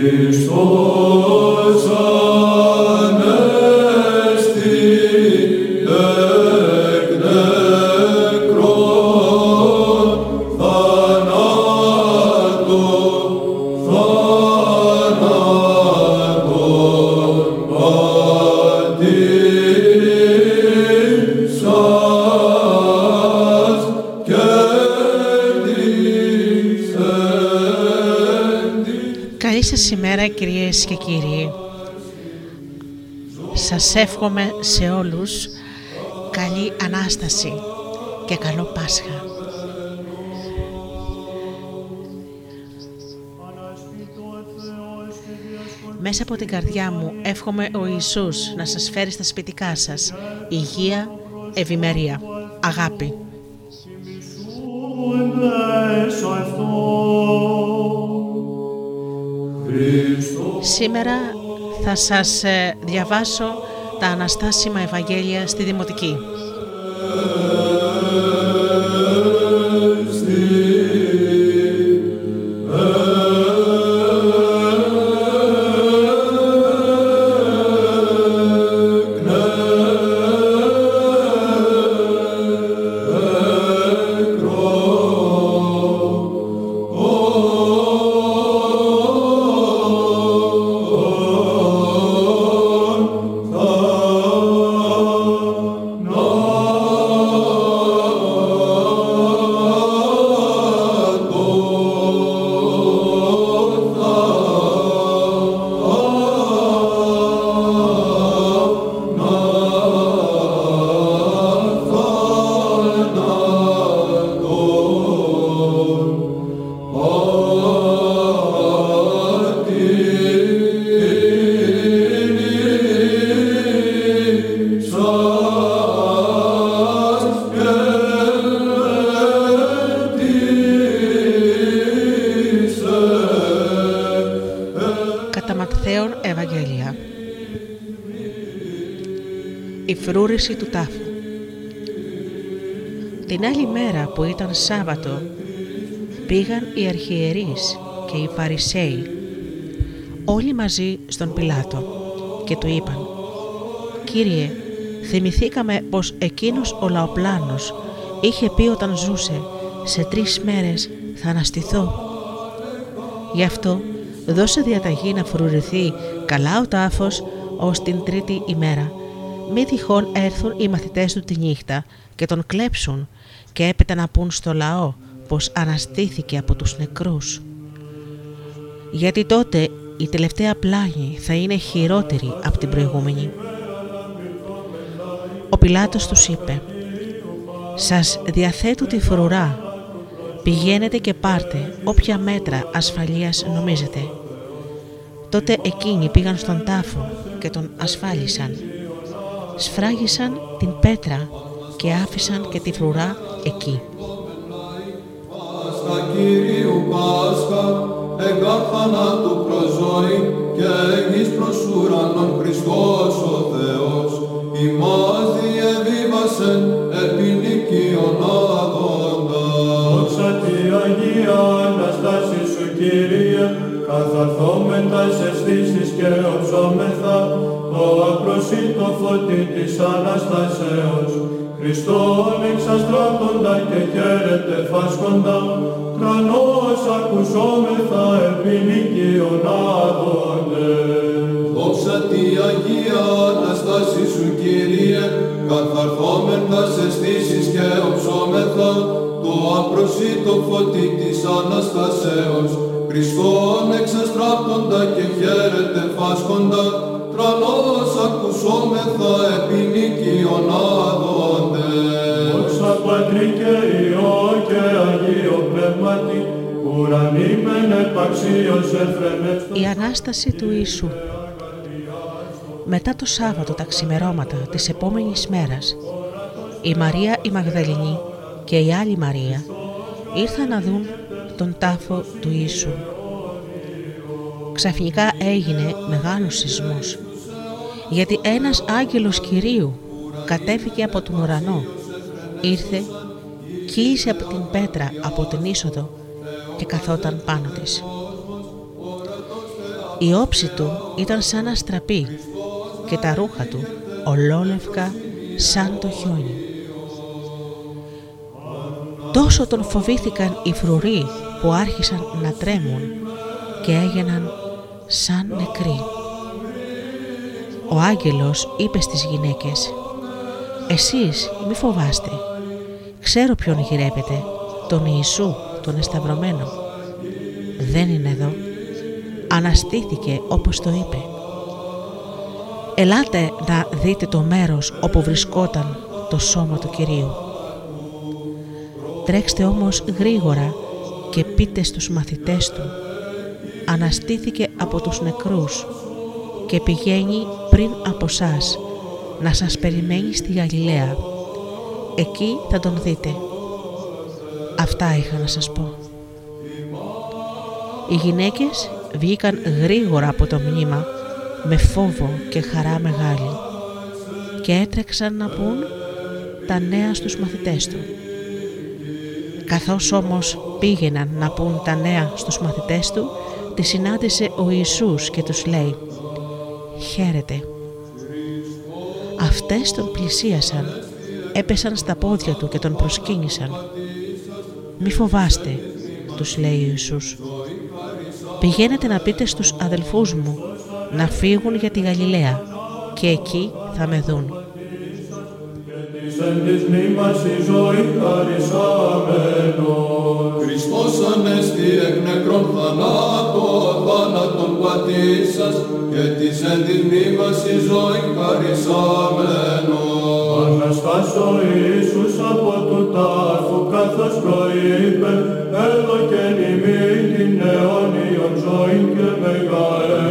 Christus Σας εύχομαι σε όλους καλή Ανάσταση και καλό Πάσχα. Μέσα από την καρδιά μου εύχομαι ο Ιησούς να σας φέρει στα σπιτικά σας υγεία, ευημερία, αγάπη. Σήμερα θα σας ε, διαβάσω τα Αναστάσιμα Ευαγγέλια στη Δημοτική. Του τάφου. Την άλλη μέρα που ήταν Σάββατο πήγαν οι αρχιερείς και οι Φαρισαίοι όλοι μαζί στον Πιλάτο και του είπαν «Κύριε, θυμηθήκαμε πως εκείνος ο λαοπλάνος είχε πει όταν ζούσε σε τρεις μέρες θα αναστηθώ. Γι' αυτό δώσε διαταγή να φρουρηθεί καλά ο τάφος ως την τρίτη ημέρα μη τυχόν έρθουν οι μαθητές του τη νύχτα και τον κλέψουν και έπειτα να πούν στο λαό πως αναστήθηκε από τους νεκρούς. Γιατί τότε η τελευταία πλάγη θα είναι χειρότερη από την προηγούμενη. Ο Πιλάτος τους είπε «Σας διαθέτω τη φρουρά, πηγαίνετε και πάρτε όποια μέτρα ασφαλείας νομίζετε». Τότε εκείνοι πήγαν στον τάφο και τον ασφάλισαν σφράγισαν την πέτρα και άφησαν και τη φρουρά εκεί. Πάσχα Κυρίου Πάσχα, εγκάρθανα του προζώη και εγγύς προς ουρανόν Χριστός ο Θεός, ημάς διεβίβασεν επί νικίων άδοντα. Δόξα τη Αγία Αναστάσης σου Κύριε, καθαρθόμεν τας αισθήσεις και οψόμεθα, το απροσίτο φωτί της Αναστασέως, Χριστόν εξαστράτοντα και χαίρετε φάσκοντα, τρανός ακουσόμεθα επί νικίων άδωνε. Δόξα τη Αγία Αναστάση σου Κύριε, καθαρθόμεν τας αισθήσεις και οψόμεθα, το απροσίτο φωτί της Αναστασέως, Χριστόν εξαστράπτοντα και χαίρετε φάσκοντα, τρανός ακουσόμεθα επί νίκιον άδονται. Δόξα Πατρί και Υιό και Αγίο Πνεύματι, ουρανή μεν επαξίως Η Ανάσταση του Ιησού μετά το Σάββατο τα ξημερώματα της επόμενης μέρας, η Μαρία η Μαγδαληνή και η άλλη Μαρία ήρθαν να δουν τον τάφο του Ιησού. Ξαφνικά έγινε μεγάλος σεισμός, γιατί ένας άγγελος Κυρίου κατέφυγε από τον ουρανό, ήρθε, κύλησε από την πέτρα από την είσοδο και καθόταν πάνω της. Η όψη του ήταν σαν αστραπή και τα ρούχα του ολόλευκα σαν το χιόνι. Τόσο τον φοβήθηκαν οι φρουροί που άρχισαν να τρέμουν και έγιναν σαν νεκροί. Ο άγγελος είπε στις γυναίκες «Εσείς μη φοβάστε, ξέρω ποιον γυρεύετε, τον Ιησού, τον Εσταυρωμένο. Δεν είναι εδώ, αναστήθηκε όπως το είπε. Ελάτε να δείτε το μέρος όπου βρισκόταν το σώμα του Κυρίου. Τρέξτε όμως γρήγορα και πείτε στους μαθητές του αναστήθηκε από τους νεκρούς και πηγαίνει πριν από σας να σας περιμένει στη Γαλιλαία. Εκεί θα τον δείτε. Αυτά είχα να σας πω. Οι γυναίκες βγήκαν γρήγορα από το μνήμα με φόβο και χαρά μεγάλη και έτρεξαν να πούν τα νέα στους μαθητές του. Καθώς όμως πήγαιναν να πούν τα νέα στους μαθητές του, τη συνάντησε ο Ιησούς και τους λέει «Χαίρετε». Αυτές τον πλησίασαν, έπεσαν στα πόδια του και τον προσκύνησαν. «Μη φοβάστε», τους λέει ο Ιησούς. «Πηγαίνετε να πείτε στους αδελφούς μου να φύγουν για τη Γαλιλαία και εκεί θα με δουν». εν της μνήμας η ζωή χαρισάμενος. Χριστός ανέστη εκ νεκρών θανάτω, θάνατον πατήσας και της εν της μνήμας η ζωή χαρισάμενος. Αναστάσω Ιησούς από του τάφου καθώς προείπε, έδωκεν ημί την αιώνιον ζωή και μεγαέλεος.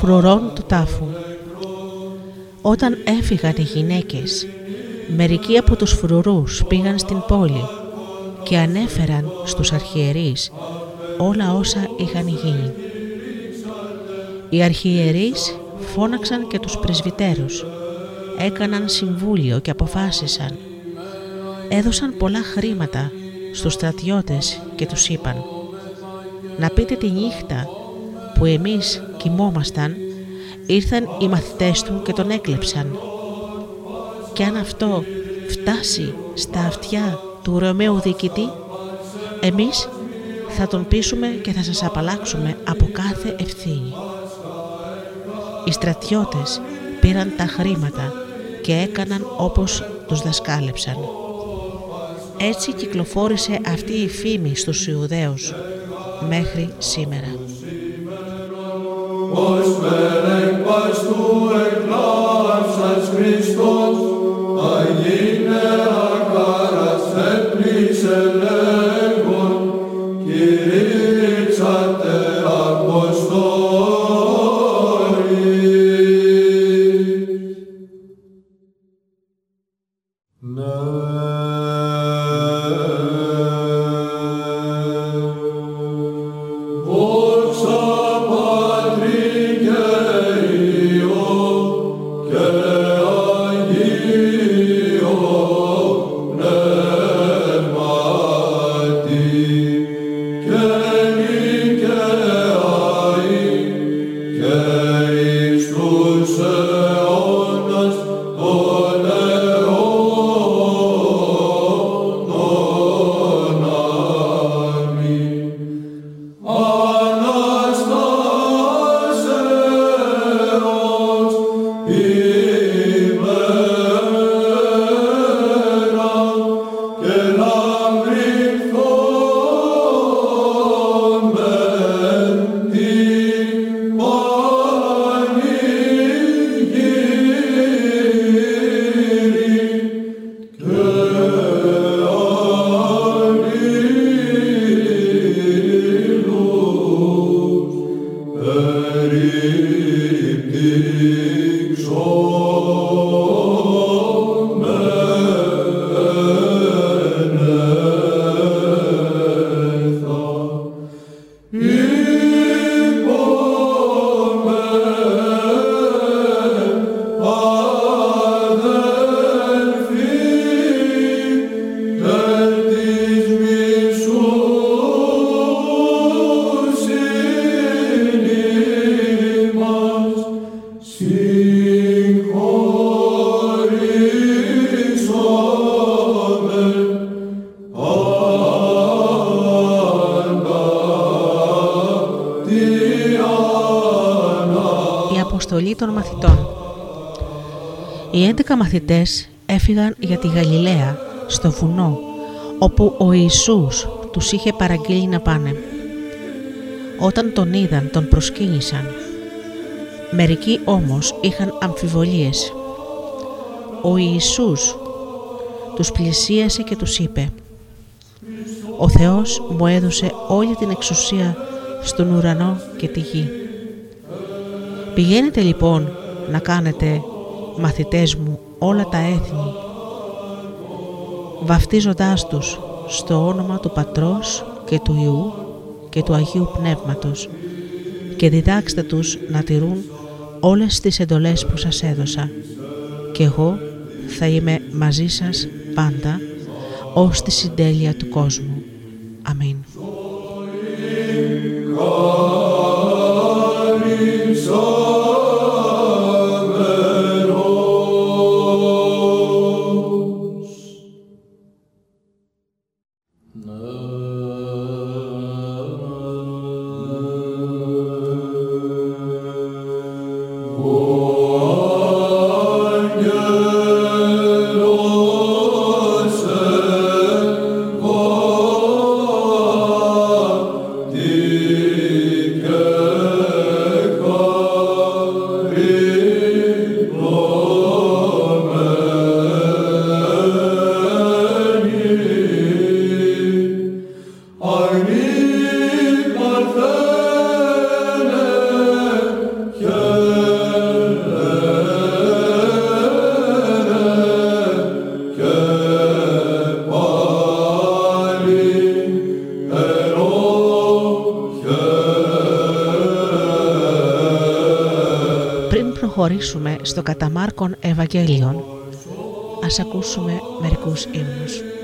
Φρουρών του τάφου Όταν έφυγαν οι γυναίκες, μερικοί από τους φρουρούς πήγαν στην πόλη και ανέφεραν στους αρχιερείς όλα όσα είχαν γίνει. Οι αρχιερείς φώναξαν και τους πρεσβυτέρους, έκαναν συμβούλιο και αποφάσισαν. Έδωσαν πολλά χρήματα στους στρατιώτες και τους είπαν «Να πείτε τη νύχτα που εμείς κοιμόμασταν, ήρθαν οι μαθητές του και τον έκλεψαν. Και αν αυτό φτάσει στα αυτιά του Ρωμαίου διοικητή, εμείς θα τον πείσουμε και θα σας απαλλάξουμε από κάθε ευθύνη. Οι στρατιώτες πήραν τα χρήματα και έκαναν όπως τους δασκάλεψαν. Έτσι κυκλοφόρησε αυτή η φήμη στους Ιουδαίους μέχρι σήμερα. Vos verec, vos tu eclaps, als Christus, των μαθητών. Οι 11 μαθητές έφυγαν για τη Γαλιλαία, στο βουνό, όπου ο Ιησούς τους είχε παραγγείλει να πάνε. Όταν τον είδαν, τον προσκύνησαν. Μερικοί όμως είχαν αμφιβολίες. Ο Ιησούς τους πλησίασε και τους είπε «Ο Θεός μου έδωσε όλη την εξουσία στον ουρανό και τη γη. Πηγαίνετε λοιπόν να κάνετε μαθητές μου όλα τα έθνη βαφτίζοντάς τους στο όνομα του Πατρός και του Ιού και του Αγίου Πνεύματος και διδάξτε τους να τηρούν όλες τις εντολές που σας έδωσα και εγώ θα είμαι μαζί σας πάντα ως τη συντέλεια του κόσμου. Αμήν. Στο καταμάρκον Ευαγγέλιον, ας ακούσουμε μερικούς ύμνους.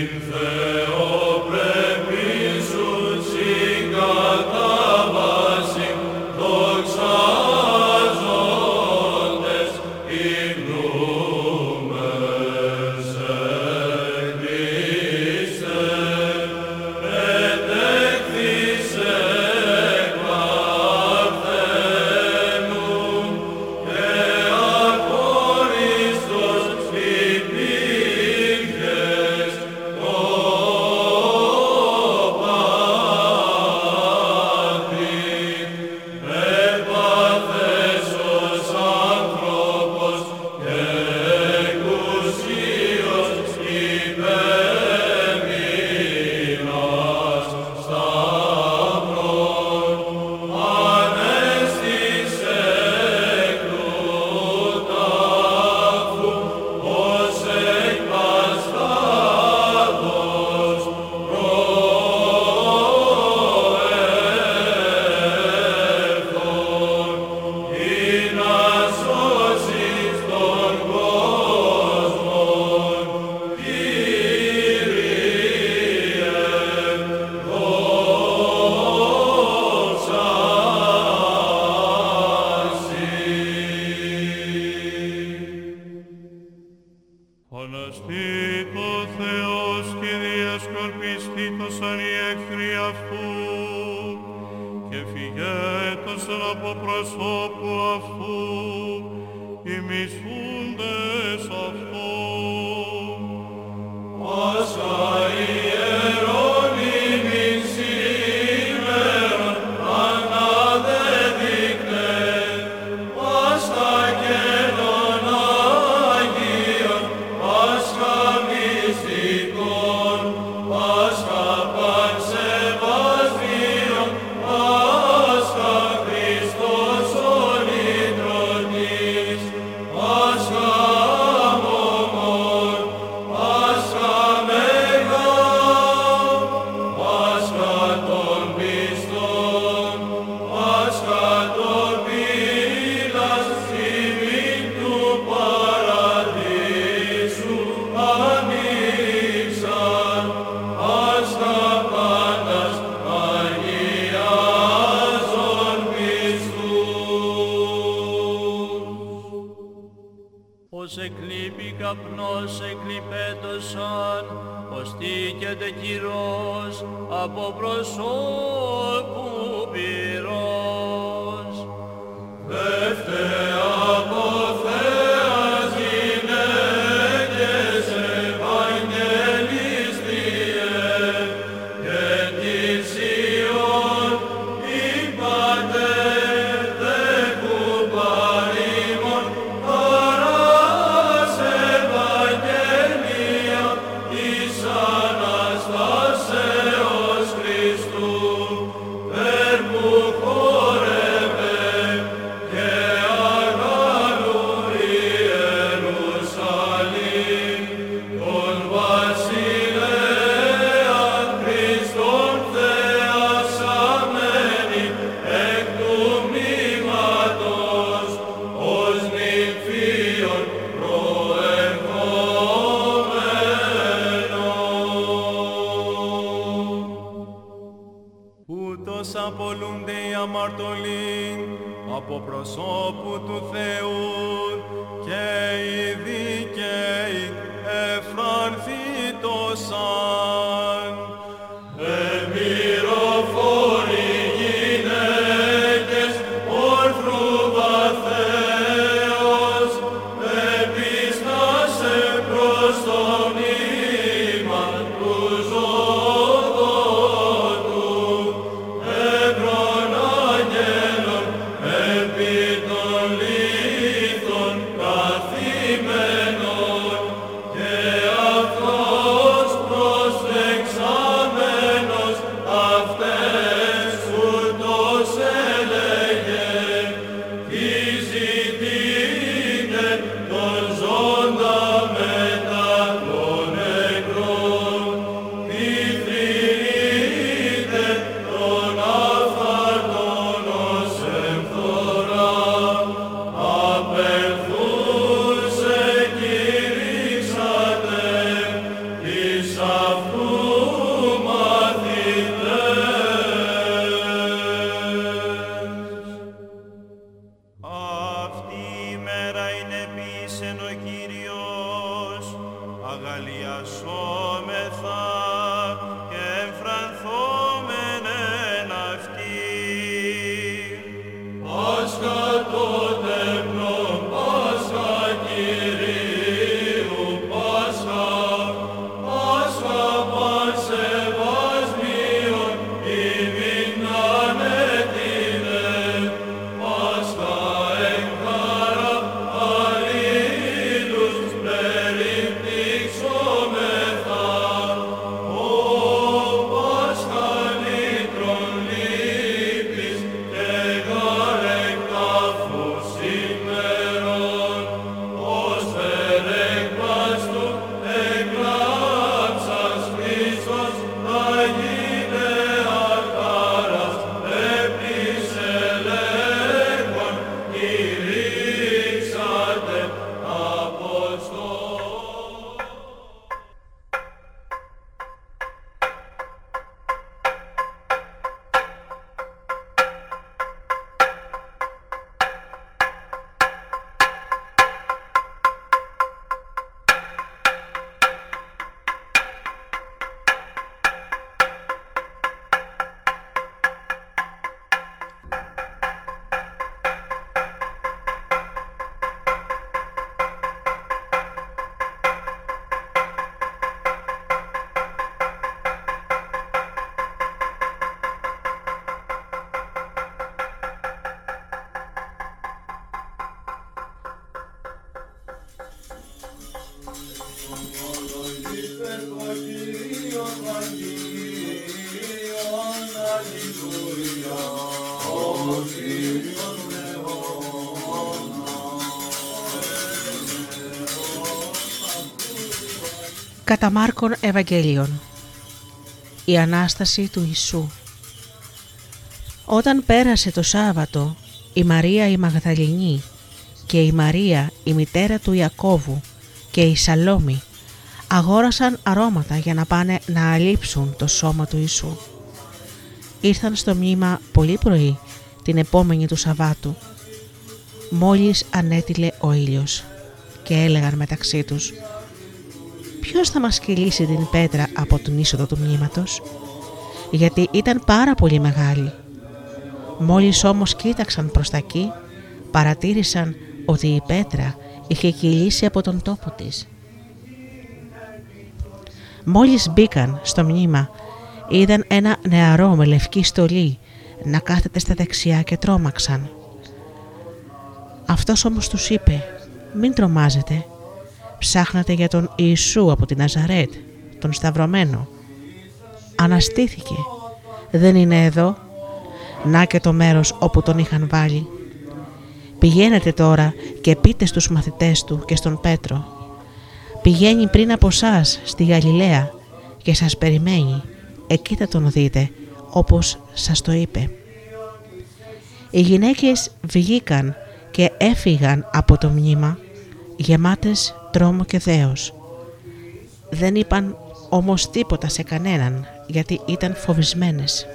in the Σω κουμπίρο. Κατά Μάρκον Ευαγγέλιον. Η Ανάσταση του Ιησού. Όταν πέρασε το Σάββατο, η Μαρία η Μαγδαληνή και η Μαρία η μητέρα του Ιακώβου και η Σαλόμη αγόρασαν αρώματα για να πάνε να αλείψουν το σώμα του Ιησού. Ήρθαν στο μνήμα πολύ πρωί την επόμενη του Σαββάτου. Μόλις ανέτειλε ο ήλιος και έλεγαν μεταξύ τους ποιος θα μας κυλήσει την πέτρα από την είσοδο του μνήματος; Γιατί ήταν πάρα πολύ μεγάλη. Μόλις όμως κοίταξαν προς τα εκεί παρατήρησαν ότι η πέτρα είχε κυλήσει από τον τόπο της. Μόλις μπήκαν στο μνήμα είδαν ένα νεαρό με λευκή στολή να κάθεται στα δεξιά και τρόμαξαν. Αυτός όμως τους είπε «Μην τρομάζετε, ψάχνατε για τον Ιησού από την Ναζαρέτ, τον Σταυρωμένο. Αναστήθηκε, δεν είναι εδώ, να και το μέρος όπου τον είχαν βάλει. Πηγαίνετε τώρα και πείτε στους μαθητές του και στον Πέτρο. Πηγαίνει πριν από εσά στη Γαλιλαία και σας περιμένει. Εκεί θα τον δείτε όπως σας το είπε. Οι γυναίκες βγήκαν και έφυγαν από το μνήμα γεμάτες τρόμο και δέος. Δεν είπαν όμως τίποτα σε κανέναν γιατί ήταν φοβισμένες.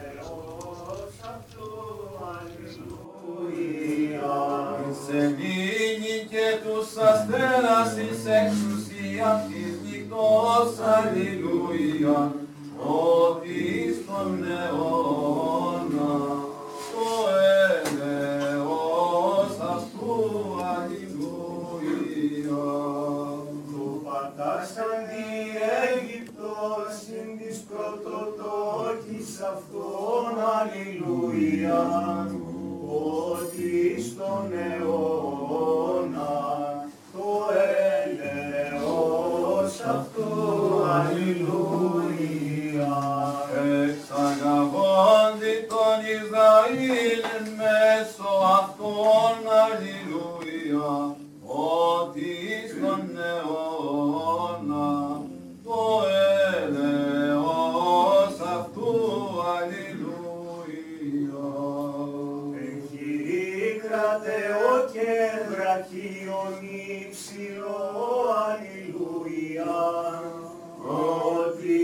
και τους αστέρας εις εξουσία της νυχτός, αλληλούια, ότι στον αιώνα το πατάσαν τη Αίγυπτος, συν της πρωτοτόκης αυτόν, αλληλούια, ότι στον αιώνα το έλεος αυτού, αλληλούια. Εξαγαγόντι τον Ισραήλ εν μέσω αυτών, αλληλούια, ότι στον αιώνα το έλεος αυτού, αλληλούια. Εγχειρήκρατε ο και βραχίον υψηλό, αλληλούια, ότι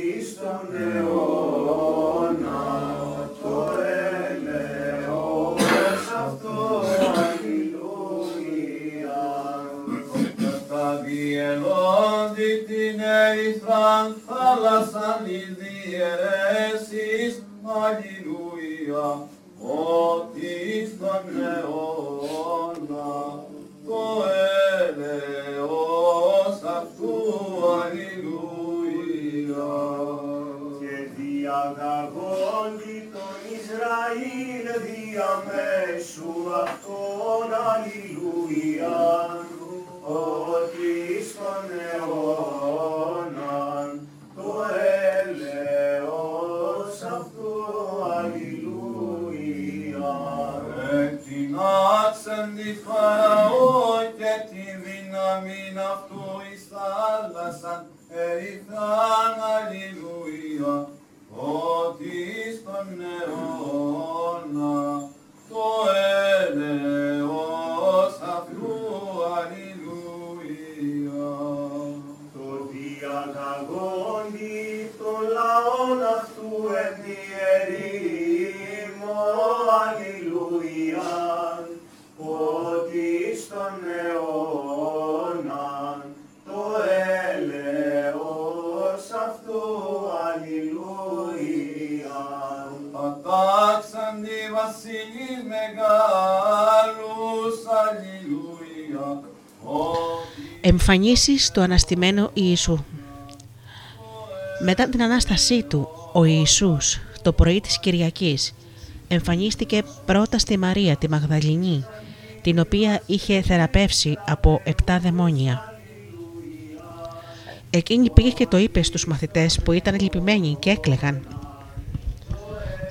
ερυθράν θάλασσαν εις διαιρέσεις, Αλληλούια, ότι στον αιώνα το έλεος αυτού, Αλληλούια. Και διαγαγόντι τον Ισραήλ διαμέσου αυτών αλληλούια, ότι στον αιώνα το έλεος αυτού αλληλούια. Ετινάξαν τη Φαραώ και τη δύναμη αυτού εις θάλασσαν ερυθράν αλληλούια ότι στον αιώνα το έλεος Εμφανίσεις του αναστημένου Ιησού Μετά την Ανάστασή Του, ο Ιησούς, το πρωί της Κυριακής, εμφανίστηκε πρώτα στη Μαρία τη Μαγδαληνή, την οποία είχε θεραπεύσει από επτά δαιμόνια. Εκείνη πήγε και το είπε στους μαθητές που ήταν λυπημένοι και έκλεγαν.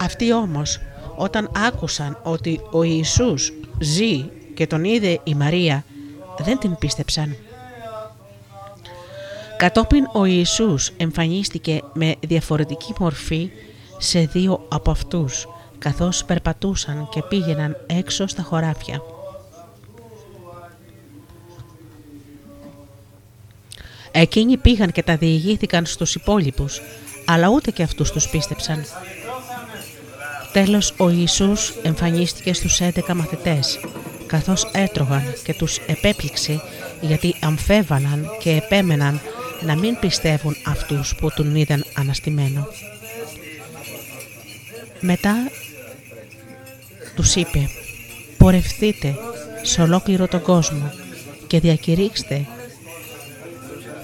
Αυτοί όμως, όταν άκουσαν ότι ο Ιησούς ζει και τον είδε η Μαρία, δεν την πίστεψαν. Κατόπιν ο Ιησούς εμφανίστηκε με διαφορετική μορφή σε δύο από αυτούς, καθώς περπατούσαν και πήγαιναν έξω στα χωράφια. Εκείνοι πήγαν και τα διηγήθηκαν στους υπόλοιπους, αλλά ούτε και αυτούς τους πίστεψαν. Τέλος ο Ιησούς εμφανίστηκε στους 11 μαθητές, καθώς έτρωγαν και τους επέπληξε γιατί αμφέβαλαν και επέμεναν να μην πιστεύουν αυτούς που τον είδαν αναστημένο. Μετά τους είπε «Πορευθείτε σε ολόκληρο τον κόσμο και διακηρύξτε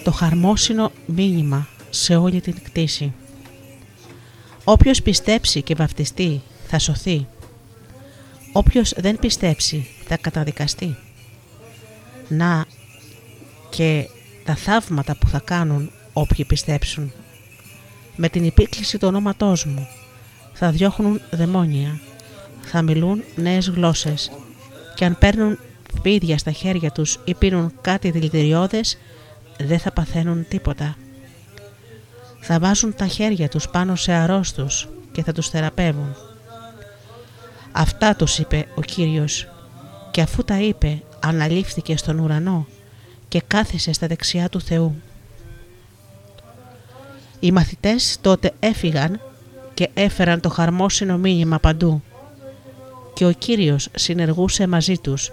το χαρμόσυνο μήνυμα σε όλη την κτήση. Όποιος πιστέψει και βαφτιστεί θα σωθεί. Όποιος δεν πιστέψει θα καταδικαστεί. Να και τα θαύματα που θα κάνουν όποιοι πιστέψουν. Με την επίκληση του ονόματός μου θα διώχνουν δαιμόνια, θα μιλούν νέες γλώσσες και αν παίρνουν φίδια στα χέρια τους ή πίνουν κάτι δηλητηριώδες δεν θα παθαίνουν τίποτα. Θα βάζουν τα χέρια τους πάνω σε αρρώστους και θα τους θεραπεύουν. Αυτά τους είπε ο Κύριος και αφού τα είπε αναλήφθηκε στον ουρανό και κάθισε στα δεξιά του Θεού. Οι μαθητές τότε έφυγαν και έφεραν το χαρμόσυνο μήνυμα παντού. Και ο Κύριος συνεργούσε μαζί τους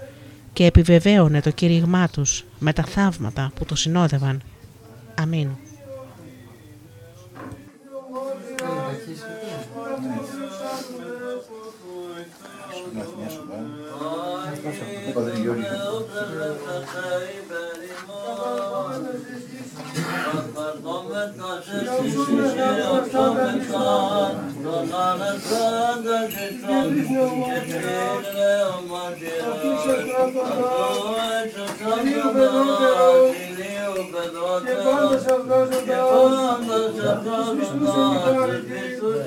και επιβεβαίωνε το κήρυγμά τους με τα θαύματα που το συνόδευαν. Αμήν. Ό,τι και τη λέξη του Θεού στην ψυχή τα πλήρη στην ζωή.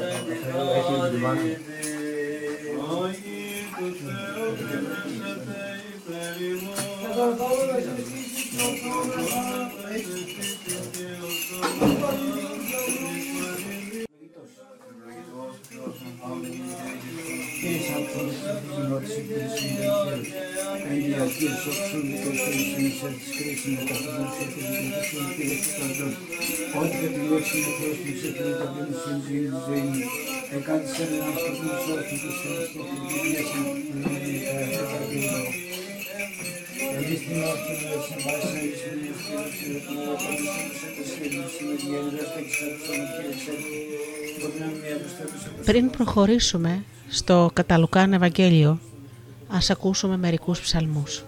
Εκάτησε να ασκηθούν σε όλους τους θεούς και την κυρία στην ζωή. Πριν προχωρήσουμε στο Καταλουκάν Ευαγγέλιο, ας ακούσουμε μερικούς ψαλμούς.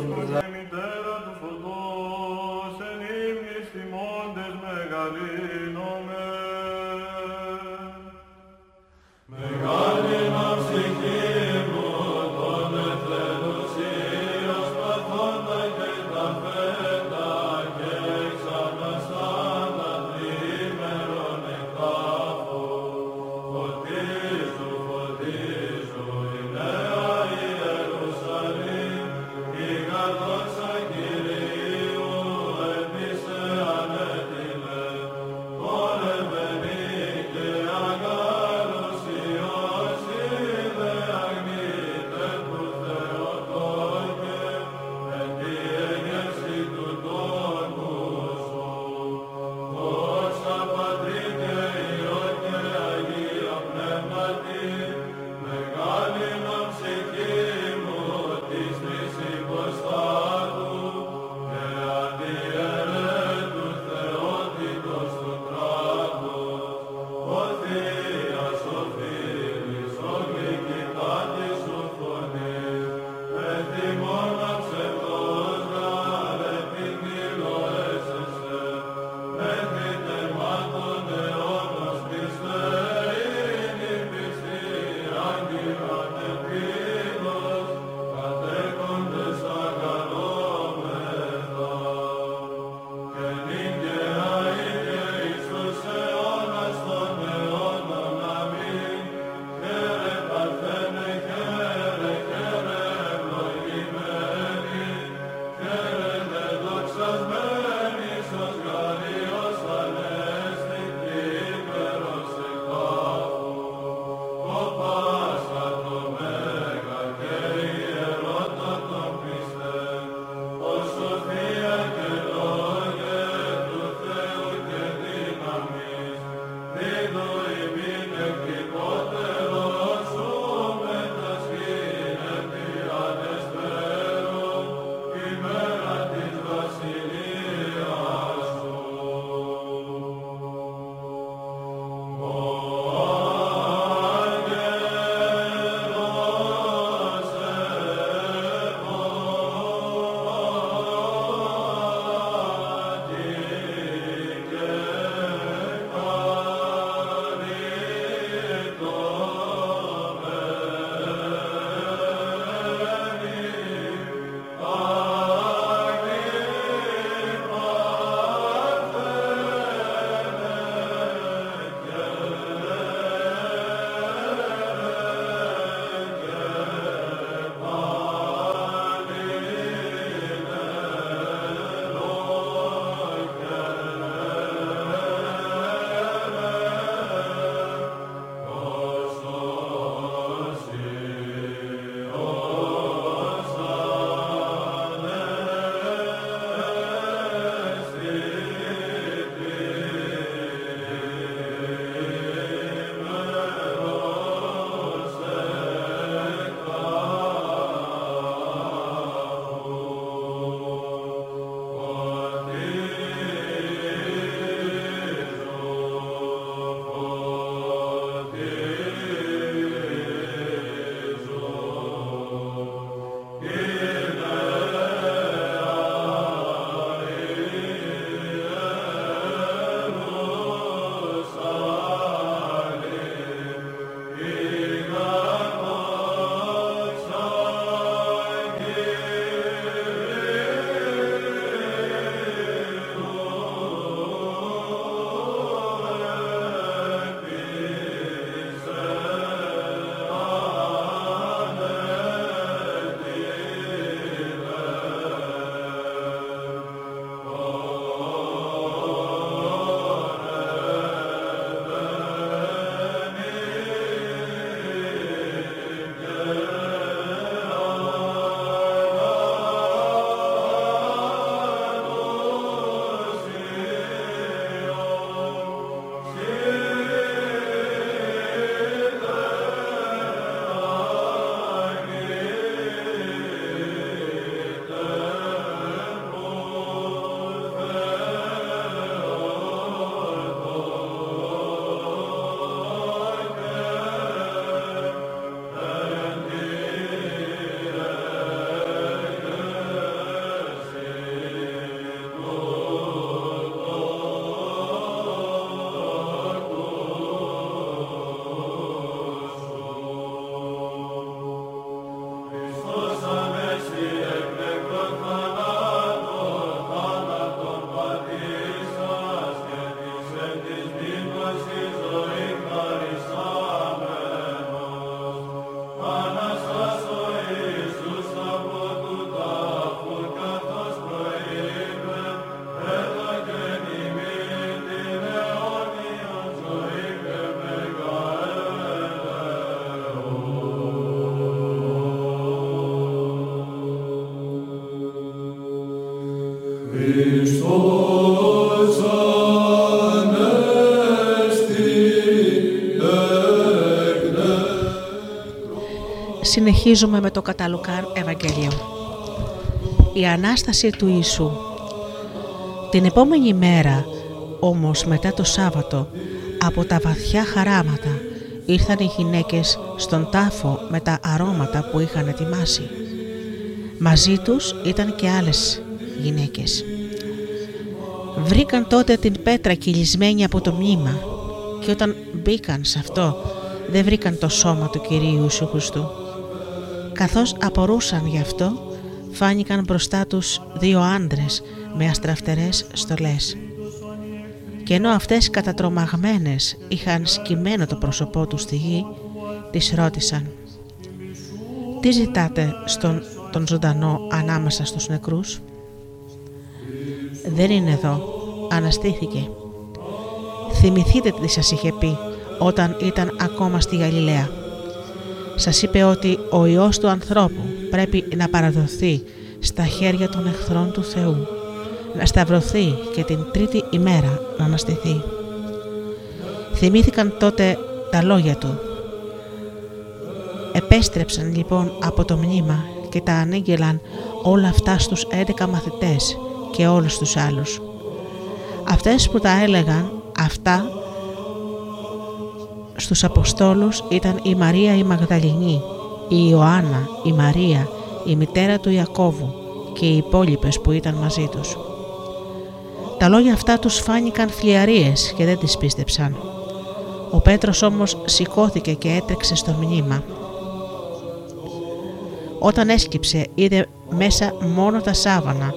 Deus nos Συνεχίζουμε με το Καταλουκάν Ευαγγέλιο. Η Ανάσταση του Ιησού Την επόμενη μέρα, όμως μετά το Σάββατο, από τα βαθιά χαράματα ήρθαν οι γυναίκες στον τάφο με τα αρώματα που είχαν ετοιμάσει. Μαζί τους ήταν και άλλες γυναίκες. Βρήκαν τότε την πέτρα κυλισμένη από το μνήμα και όταν μπήκαν σε αυτό δεν βρήκαν το σώμα του Κυρίου Ιησού Χριστού. Καθώς απορούσαν γι' αυτό, φάνηκαν μπροστά τους δύο άντρες με αστραφτερές στολές. Και ενώ αυτές κατατρομαγμένες είχαν σκυμμένο το πρόσωπό τους στη γη, τις ρώτησαν «Τι ζητάτε στον τον ζωντανό ανάμεσα στους νεκρούς» «Δεν είναι εδώ, αναστήθηκε». Θυμηθείτε τι σας είχε πει όταν ήταν ακόμα στη Γαλιλαία σας είπε ότι ο Υιός του ανθρώπου πρέπει να παραδοθεί στα χέρια των εχθρών του Θεού, να σταυρωθεί και την τρίτη ημέρα να αναστηθεί. Θυμήθηκαν τότε τα λόγια του. Επέστρεψαν λοιπόν από το μνήμα και τα ανήγγελαν όλα αυτά στους 11 μαθητές και όλους τους άλλους. Αυτές που τα έλεγαν αυτά στους Αποστόλους ήταν η Μαρία η Μαγδαληνή, η Ιωάννα, η Μαρία, η μητέρα του Ιακώβου και οι υπόλοιπες που ήταν μαζί τους. Τα λόγια αυτά τους φάνηκαν φλιαρίες και δεν τις πίστεψαν. Ο Πέτρος όμως σηκώθηκε και έτρεξε στο μνήμα. Όταν έσκυψε είδε μέσα μόνο τα σάβανα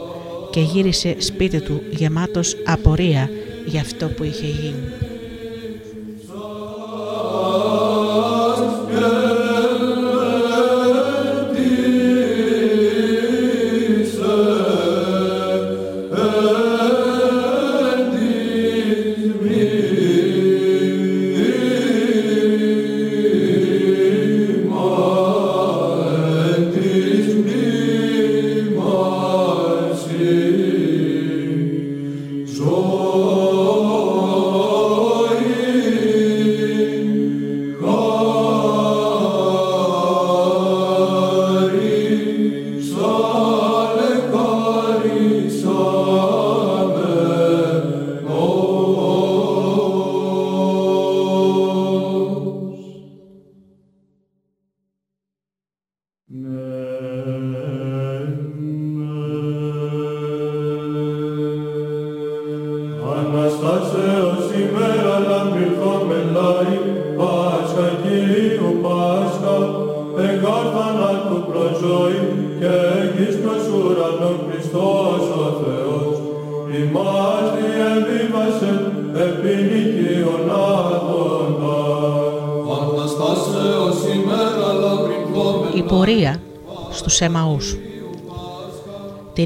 και γύρισε σπίτι του γεμάτος απορία για αυτό που είχε γίνει.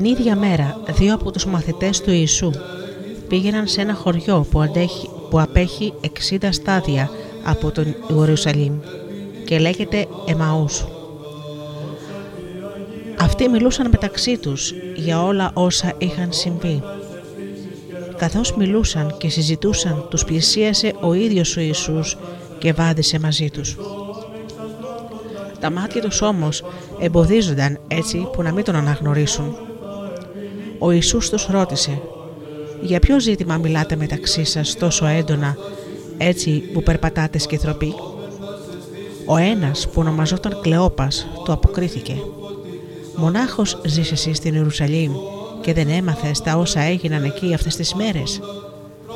Ίδια μέρα δύο από τους μαθητές του Ιησού πήγαιναν σε ένα χωριό που, αντέχει, που απέχει 60 στάδια από τον Ιερουσαλήμ και λέγεται Εμαούς. Αυτοί μιλούσαν μεταξύ τους για όλα όσα είχαν συμβεί. Καθώς μιλούσαν και συζητούσαν, τους πλησίασε ο ίδιος ο Ιησούς και βάδισε μαζί τους. Τα μάτια τους όμως εμποδίζονταν έτσι που να μην τον αναγνωρίσουν. Ο Ιησούς τους ρώτησε «Για ποιο ζήτημα μιλάτε μεταξύ σας τόσο έντονα, έτσι που περπατάτε σκεθροπή» Ο ένας που ονομαζόταν Κλεόπας του αποκρίθηκε «Μονάχος ζεις εσύ στην Ιερουσαλήμ και δεν έμαθες τα όσα έγιναν εκεί αυτές τις μέρες»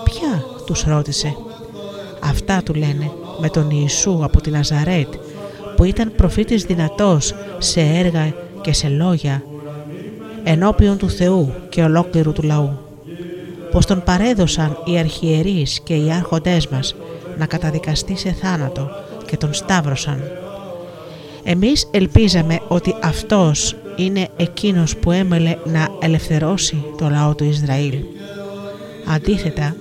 «Ποια» τους ρώτησε. «Αυτά του λένε με τον Ιησού από την Ναζαρέτ που ήταν προφήτης δυνατός σε έργα και σε λόγια ενώπιον του Θεού και ολόκληρου του λαού. Πως τον παρέδωσαν οι αρχιερείς και οι άρχοντές μας να καταδικαστεί σε θάνατο και τον σταύρωσαν. Εμείς ελπίζαμε ότι αυτός είναι εκείνος που έμελε να ελευθερώσει το λαό του Ισραήλ. Αντίθετα,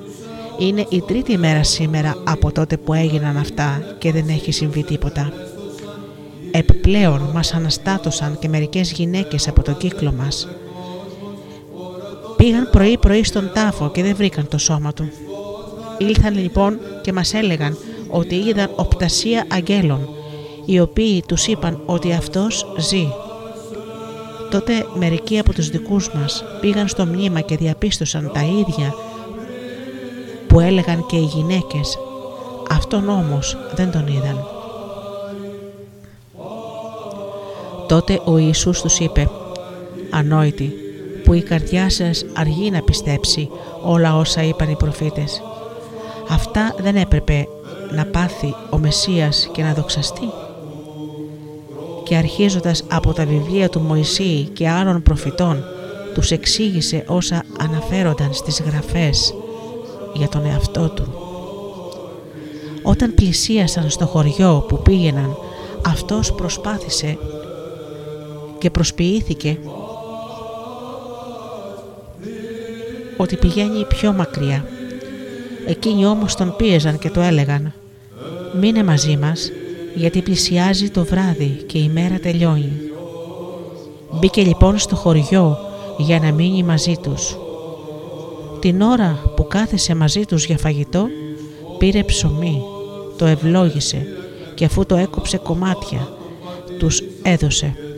είναι η τρίτη μέρα σήμερα από τότε που έγιναν αυτά και δεν έχει συμβεί τίποτα. Επιπλέον μας αναστάτωσαν και μερικές γυναίκες από το κύκλο μας. Πήγαν πρωί-πρωί στον τάφο και δεν βρήκαν το σώμα του. Ήλθαν λοιπόν και μας έλεγαν ότι είδαν οπτασία αγγέλων, οι οποίοι τους είπαν ότι αυτός ζει. Τότε μερικοί από τους δικούς μας πήγαν στο μνήμα και διαπίστωσαν τα ίδια που έλεγαν και οι γυναίκες. Αυτόν όμως δεν τον είδαν. Τότε ο Ιησούς τους είπε «Ανόητοι, που η καρδιά σας αργεί να πιστέψει όλα όσα είπαν οι προφήτες. Αυτά δεν έπρεπε να πάθει ο Μεσσίας και να δοξαστεί» και αρχίζοντας από τα βιβλία του Μωυσή και άλλων προφητών τους εξήγησε όσα αναφέρονταν στις γραφές για τον εαυτό του. Όταν πλησίασαν στο χωριό που πήγαιναν αυτός προσπάθησε και προσποιήθηκε ότι πηγαίνει πιο μακριά. Εκείνοι όμως τον πίεζαν και το έλεγαν «Μείνε μαζί μας γιατί πλησιάζει το βράδυ και η μέρα τελειώνει. Μπήκε λοιπόν στο χωριό για να μείνει μαζί τους. Την ώρα που κάθεσε μαζί τους για φαγητό, πήρε ψωμί, το ευλόγησε και αφού το έκοψε κομμάτια, τους έδωσε.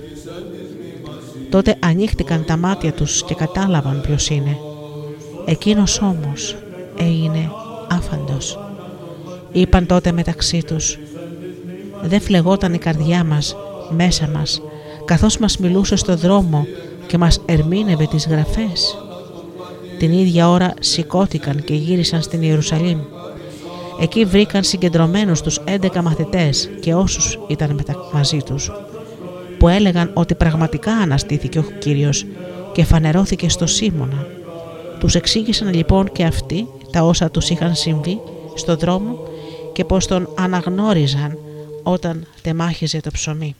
Τότε ανοίχτηκαν τα μάτια τους και κατάλαβαν ποιος είναι. Εκείνος όμως έγινε άφαντος. Είπαν τότε μεταξύ τους δεν φλεγόταν η καρδιά μας μέσα μας καθώς μας μιλούσε στο δρόμο και μας ερμήνευε τις γραφές. Την ίδια ώρα σηκώθηκαν και γύρισαν στην Ιερουσαλήμ. Εκεί βρήκαν συγκεντρωμένους τους 11 μαθητές και όσους ήταν μαζί τους που έλεγαν ότι πραγματικά αναστήθηκε ο Κύριος και φανερώθηκε στο Σίμωνα. Τους εξήγησαν λοιπόν και αυτοί τα όσα τους είχαν συμβεί στο δρόμο και πως τον αναγνώριζαν όταν τεμάχιζε το ψωμί.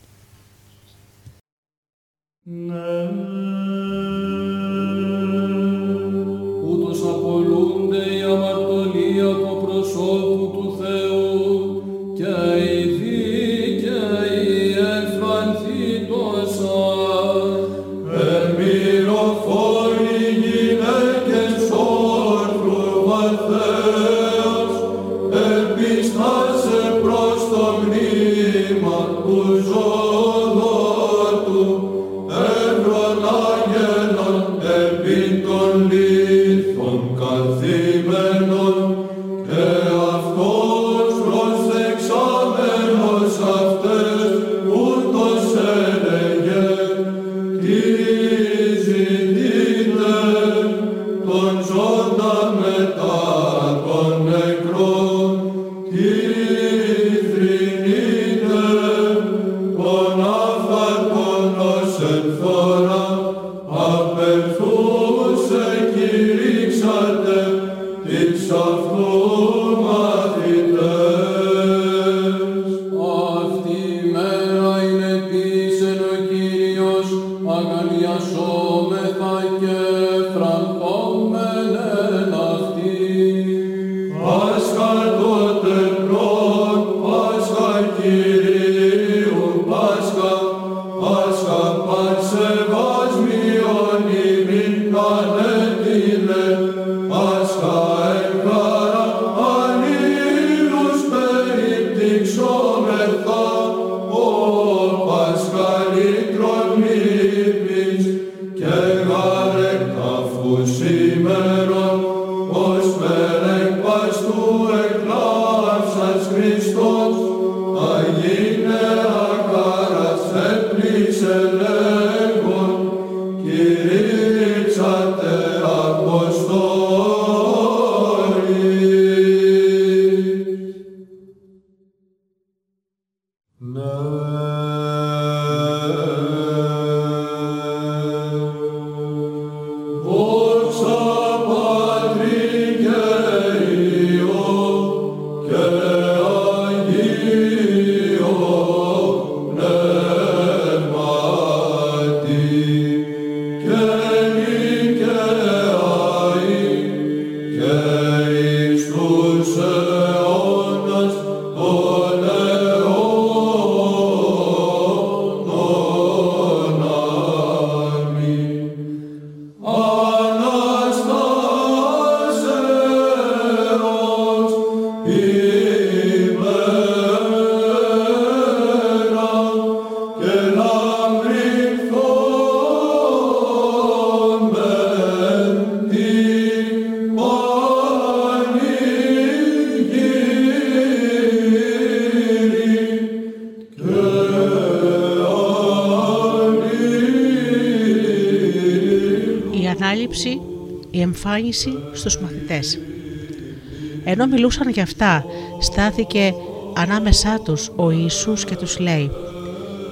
Ενώ μιλούσαν για αυτά, στάθηκε ανάμεσά τους ο Ιησούς και τους λέει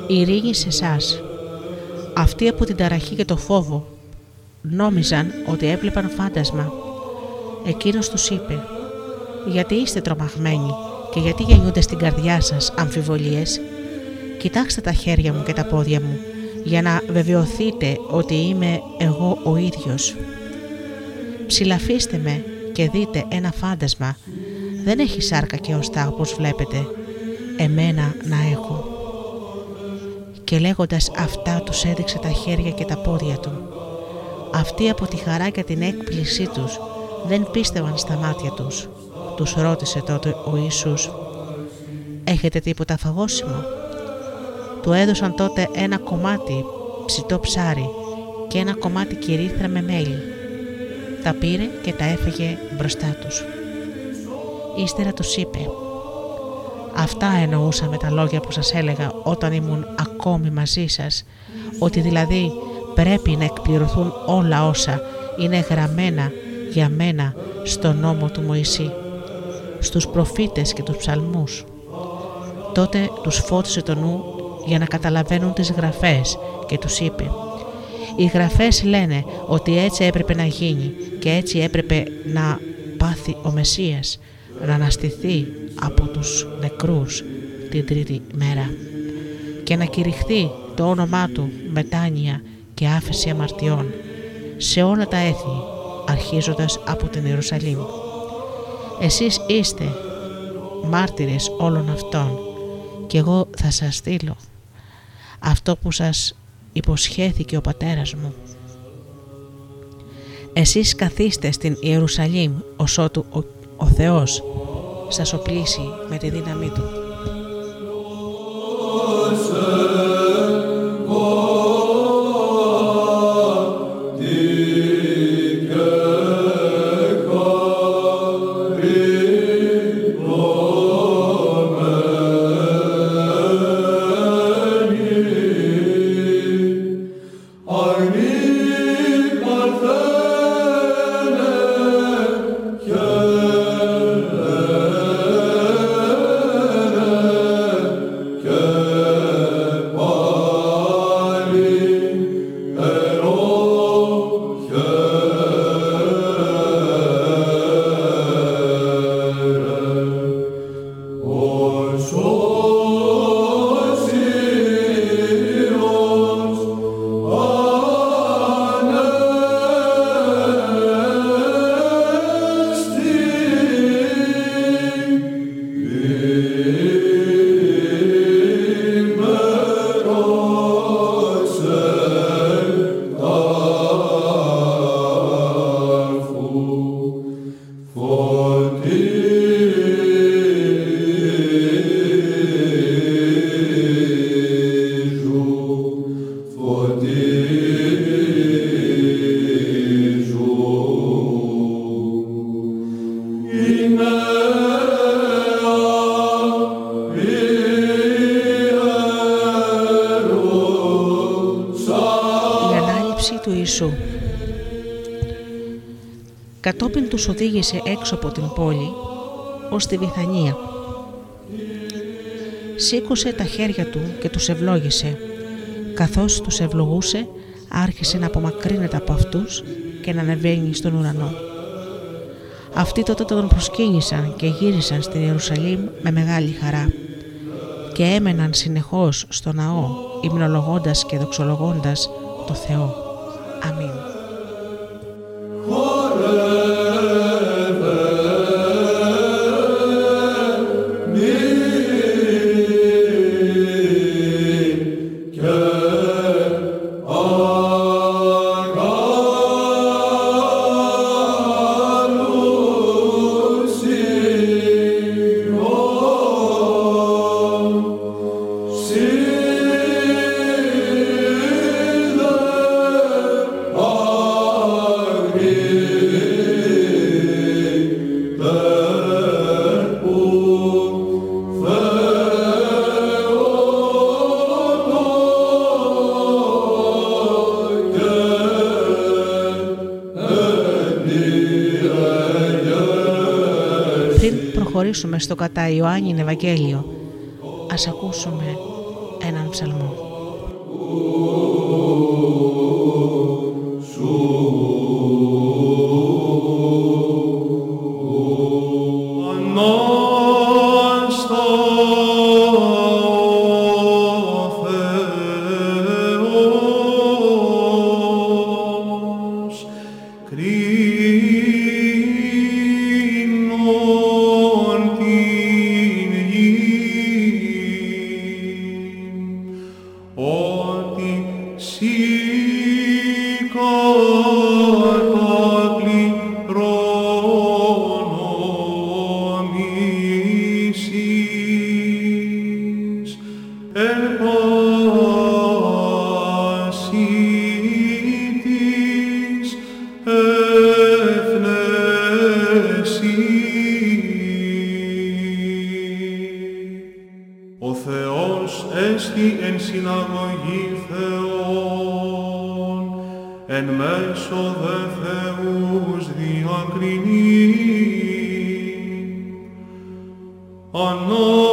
«Ειρήνη σε εσάς». Αυτοί από την ταραχή και το φόβο νόμιζαν ότι έβλεπαν φάντασμα. Εκείνος τους είπε «Γιατί είστε τρομαγμένοι και γιατί γεννιούνται στην καρδιά σας αμφιβολίες; Κοιτάξτε τα χέρια μου και τα πόδια μου για να βεβαιωθείτε ότι είμαι εγώ ο ίδιος. Ψηλαφίστε με και δείτε ένα φάντασμα. Δεν έχει σάρκα και οστά όπως βλέπετε. Εμένα να έχω. Και λέγοντας αυτά τους έδειξε τα χέρια και τα πόδια του. Αυτοί από τη χαρά και την έκπλησή τους δεν πίστευαν στα μάτια τους. Τους ρώτησε τότε ο Ιησούς «Έχετε τίποτα φαγόσιμο» Του έδωσαν τότε ένα κομμάτι ψητό ψάρι και ένα κομμάτι κυρίθρα με μέλι. Τα πήρε και τα έφεγε μπροστά τους. Ύστερα τους είπε «Αυτά εννοούσα με τα λόγια που σας έλεγα όταν ήμουν ακόμη μαζί σας, ότι δηλαδή πρέπει να εκπληρωθούν όλα όσα είναι γραμμένα για μένα στο νόμο του Μωυσή, στους προφήτες και τους ψαλμούς. Τότε τους φώτισε το νου για να καταλαβαίνουν τις γραφές και τους είπε «Οι γραφές λένε ότι έτσι έπρεπε να γίνει και έτσι έπρεπε να πάθει ο Μεσσίας, να αναστηθεί από τους νεκρούς την τρίτη μέρα και να κηρυχθεί το όνομά του μετάνοια και άφεση αμαρτιών σε όλα τα έθνη αρχίζοντας από την Ιερουσαλήμ. Εσείς είστε μάρτυρες όλων αυτών και εγώ θα σας στείλω αυτό που σας υποσχέθηκε ο πατέρας μου. Εσείς καθίστε στην Ιερουσαλήμ ως ότου ο, ο Θεός σας οπλίσει με τη δύναμή Του. Κατόπιν τους οδήγησε έξω από την πόλη ως τη Βιθανία. Σήκωσε τα χέρια του και τους ευλόγησε. Καθώς τους ευλογούσε άρχισε να απομακρύνεται από αυτούς και να ανεβαίνει στον ουρανό. Αυτοί τότε τον προσκύνησαν και γύρισαν στην Ιερουσαλήμ με μεγάλη χαρά και έμεναν συνεχώς στο ναό υμνολογώντας και δοξολογώντας το Θεό. Αμήν. Προχωρήσουμε στο κατά Ιωάννην Ευαγγέλιο, ας ακούσουμε έναν ψαλμό. Θεός έστι εν συναγωγή Θεών, εν μέσω δε Θεούς διακρινεί. Ανώ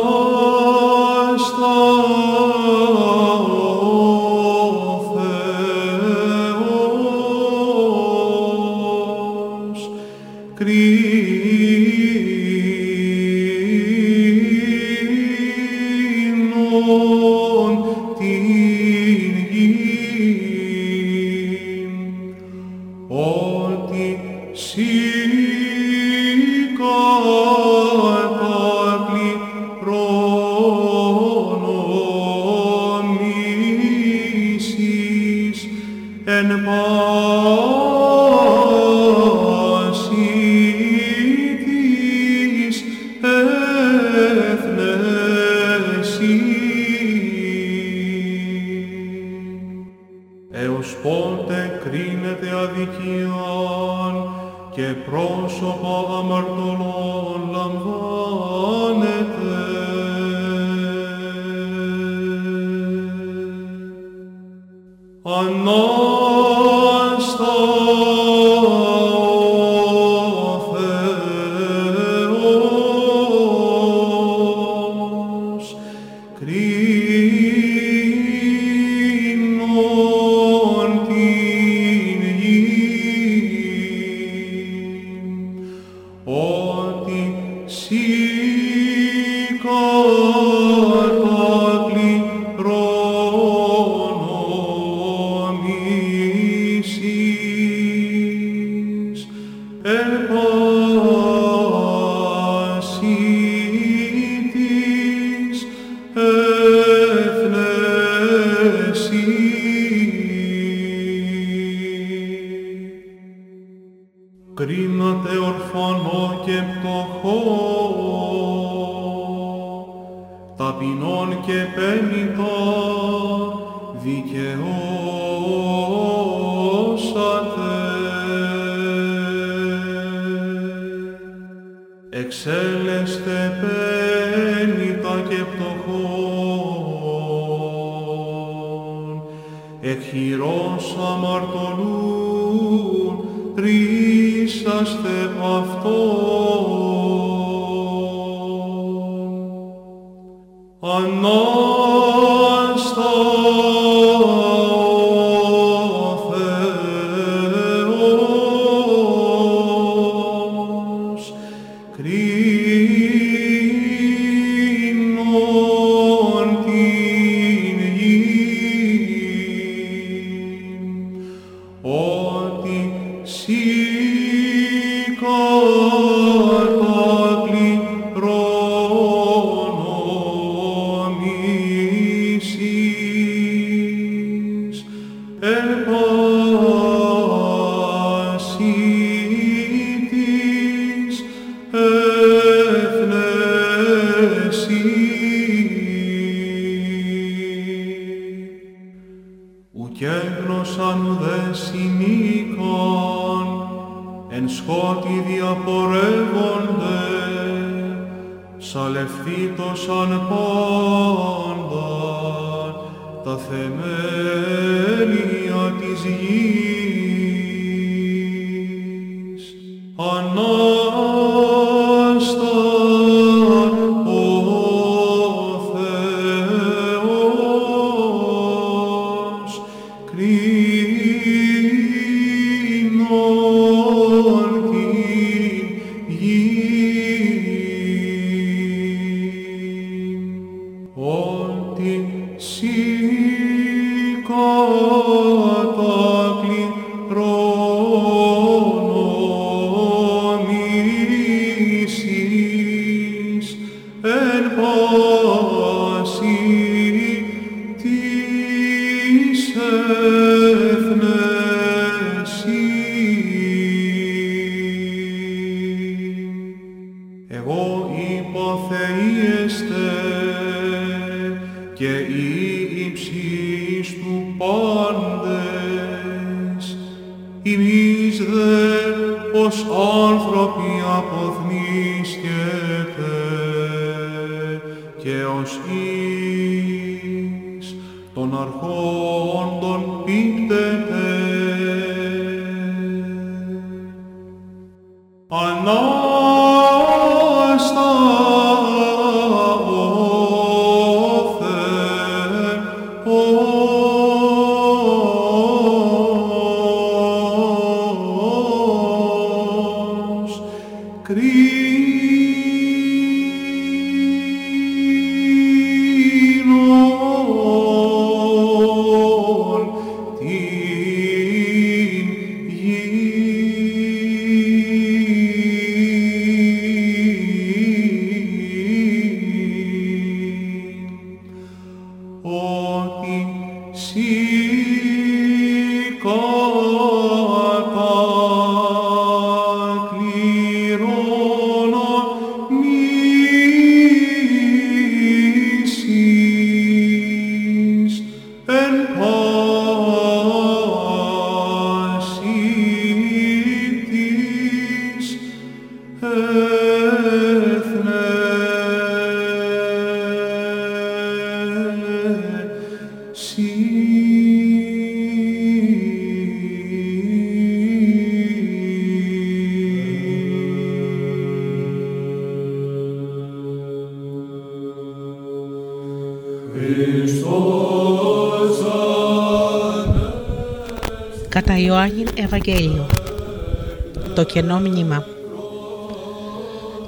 κενό μνήμα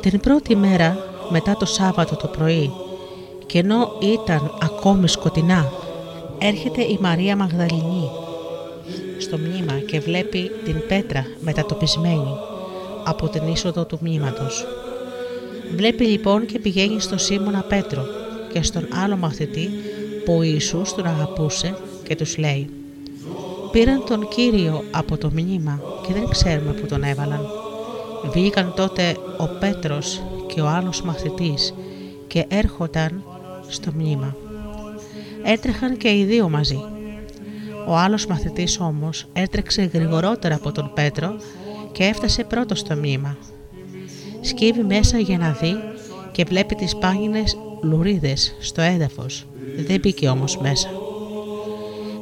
Την πρώτη μέρα μετά το Σάββατο το πρωί και ενώ ήταν ακόμη σκοτεινά έρχεται η Μαρία Μαγδαληνή στο μνήμα και βλέπει την πέτρα μετατοπισμένη από την είσοδο του μνήματος. Βλέπει λοιπόν και πηγαίνει στο Σίμωνα Πέτρο και στον άλλο μαθητή που ο Ιησούς τον αγαπούσε και τους λέει Πήραν τον Κύριο από το μνήμα και δεν ξέρουμε που τον έβαλαν. Βγήκαν τότε ο Πέτρος και ο άλλος μαθητής και έρχονταν στο μνήμα. Έτρεχαν και οι δύο μαζί. Ο άλλος μαθητής όμως έτρεξε γρηγορότερα από τον Πέτρο και έφτασε πρώτος στο μνήμα. Σκύβει μέσα για να δει και βλέπει τις πάγινες λουρίδες στο έδαφος. Δεν μπήκε όμως μέσα.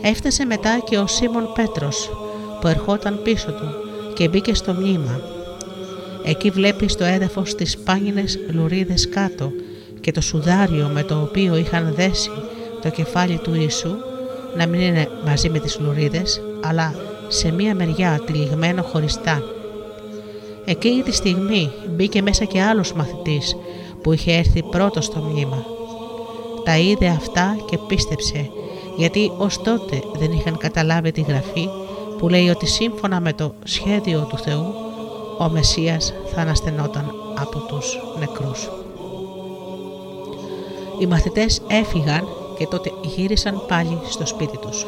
Έφτασε μετά και ο Σίμων Πέτρος που ερχόταν πίσω του και μπήκε στο μνήμα. Εκεί βλέπεις στο έδαφος τις πάνινες λουρίδες κάτω και το σουδάριο με το οποίο είχαν δέσει το κεφάλι του Ιησού να μην είναι μαζί με τις λουρίδες αλλά σε μία μεριά τυλιγμένο χωριστά. Εκείνη τη στιγμή μπήκε μέσα και άλλος μαθητής που είχε έρθει πρώτος στο μνήμα. Τα είδε αυτά και πίστεψε γιατί ως τότε δεν είχαν καταλάβει τη γραφή που λέει ότι σύμφωνα με το σχέδιο του Θεού ο Μεσσίας θα αναστενόταν από τους νεκρούς. Οι μαθητές έφυγαν και τότε γύρισαν πάλι στο σπίτι τους.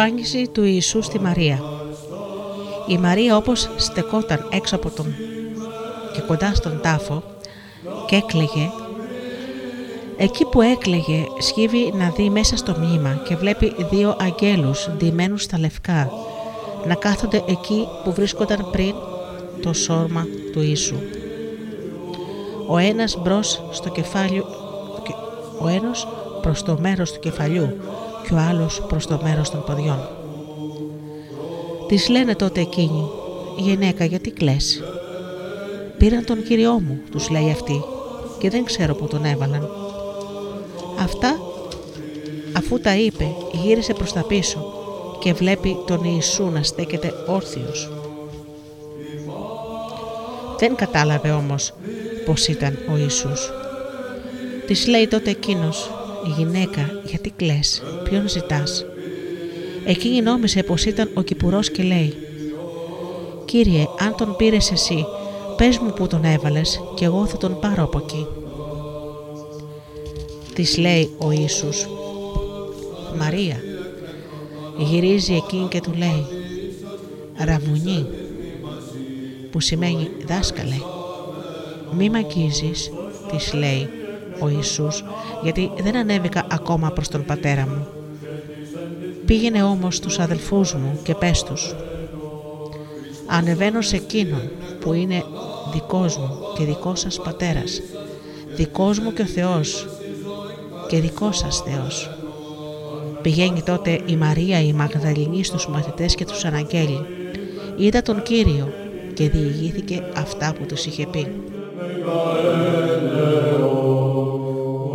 Εμφάνιση του Ιησού στη Μαρία. Η Μαρία όπως στεκόταν έξω από τον και κοντά στον τάφο και έκλαιγε, εκεί που έκλαιγε σκύβει να δει μέσα στο μνήμα και βλέπει δύο αγγέλους ντυμένους στα λευκά να κάθονται εκεί που βρίσκονταν πριν το σώμα του Ιησού. Ο ένας μπρος στο κεφάλι, ο ένας προς το μέρος του κεφαλιού και ο άλλος προς το μέρος των ποδιών. Της λένε τότε εκείνοι, «Γυναίκα, γιατί κλαις» «Πήραν τον Κύριό μου», τους λέει αυτή, «και δεν ξέρω που τον έβαλαν». Αυτά, αφού τα είπε, γύρισε προς τα πίσω και βλέπει τον Ιησού να στέκεται όρθιος. Δεν κατάλαβε όμως πως ήταν ο Ιησούς. Της λέει τότε εκείνος «Γυναίκα, γιατί κλαις, ποιον ζητάς» Εκείνη νόμιζε πως ήταν ο Κυπουρός και λέει «Κύριε, αν τον πήρες εσύ, πες μου που τον έβαλες και εγώ θα τον πάρω από εκεί». Της λέει ο Ιησούς «Μαρία». Γυρίζει εκείνη και του λέει «Ραβουνί» που σημαίνει δάσκαλε. «Μη μ' αγγίζεις», της λέει ο Ιησούς, γιατί δεν ανέβηκα ακόμα προς τον πατέρα μου. Πήγαινε όμως στους αδελφούς μου και πες τους «Ανεβαίνω σε εκείνον που είναι δικός μου και δικός σας πατέρας, δικός μου και ο Θεός και δικός σας Θεός». Πηγαίνει τότε η Μαρία η Μαγδαληνή στους μαθητές και τους αναγγέλει «Είδα τον Κύριο» και διηγήθηκε αυτά που τους είχε πει.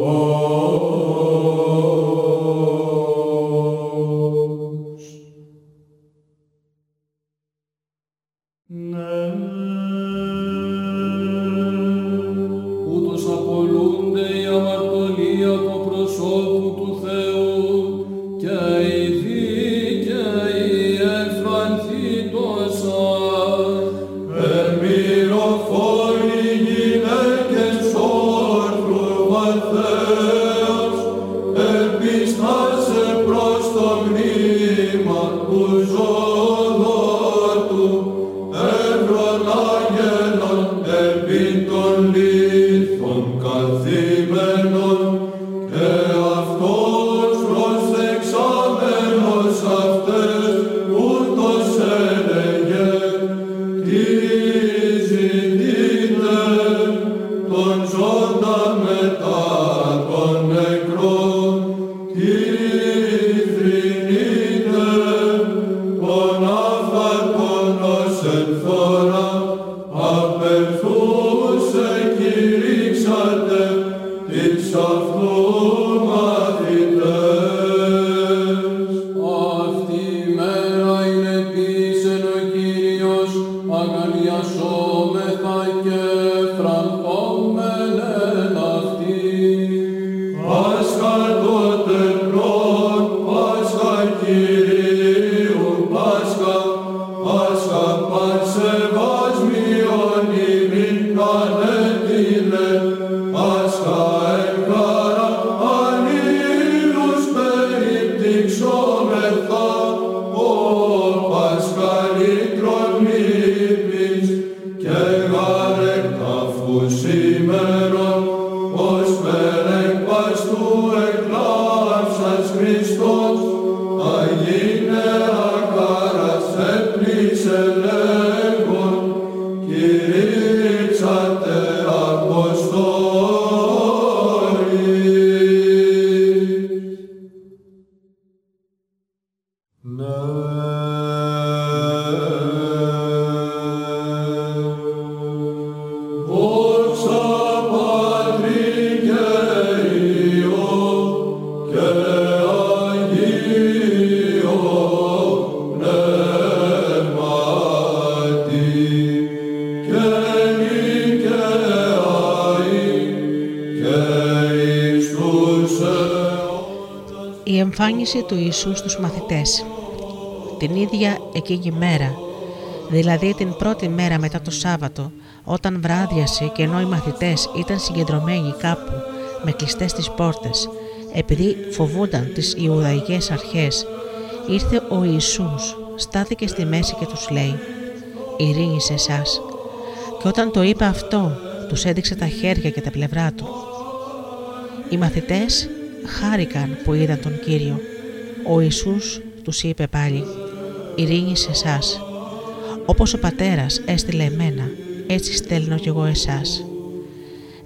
Oh. Η εμφάνιση του Ιησού στους μαθητές. Την ίδια εκείνη μέρα, δηλαδή την πρώτη μέρα μετά το Σάββατο, όταν βράδιασε και ενώ οι μαθητές ήταν συγκεντρωμένοι κάπου με κλειστές τις πόρτες, επειδή φοβούνταν τις Ιουδαϊκές αρχές, ήρθε ο Ιησούς, στάθηκε στη μέση και τους λέει «Ειρήνη σε εσάς». Και όταν το είπε αυτό, τους έδειξε τα χέρια και τα πλευρά του. Οι μαθητές χάρηκαν που είδαν τον Κύριο. Ο Ιησούς τους είπε πάλι «Ειρήνη σε εσάς. Όπως ο Πατέρας έστειλε εμένα, έτσι στέλνω κι εγώ εσάς».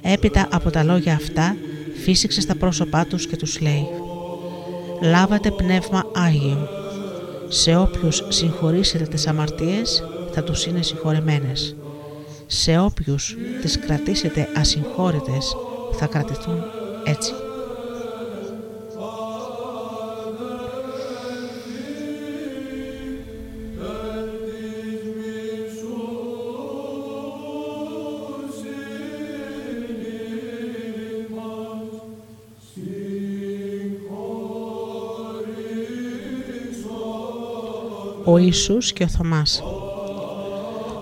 Έπειτα από τα λόγια αυτά φύσηξε στα πρόσωπά τους και τους λέει «Λάβατε πνεύμα Άγιο. Σε όποιους συγχωρήσετε τις αμαρτίες θα τους είναι συγχωρεμένες. Σε όποιους τις κρατήσετε ασυγχώρητες θα κρατηθούν έτσι». Ο Ιησούς και ο Θωμάς.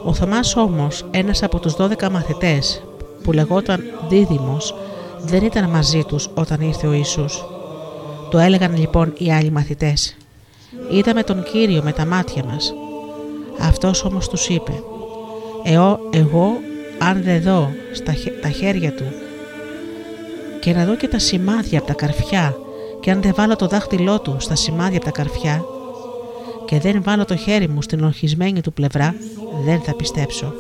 Ο Θωμάς όμως, ένας από τους 12 μαθητές που λεγόταν Δίδυμος, δεν ήταν μαζί τους όταν ήρθε ο Ιησούς. Το έλεγαν λοιπόν οι άλλοι μαθητές. Είδαμε τον Κύριο με τα μάτια μας. Αυτός όμως τους είπε «Εώ, εγώ αν δεν δω στα, χε- τα χέρια του και να δω και τα σημάδια από τα καρφιά και αν δεν βάλω το δάχτυλό του στα σημάδια από τα καρφιά και δεν βάλω το χέρι μου στην ορχισμένη του πλευρά, δεν θα πιστέψω.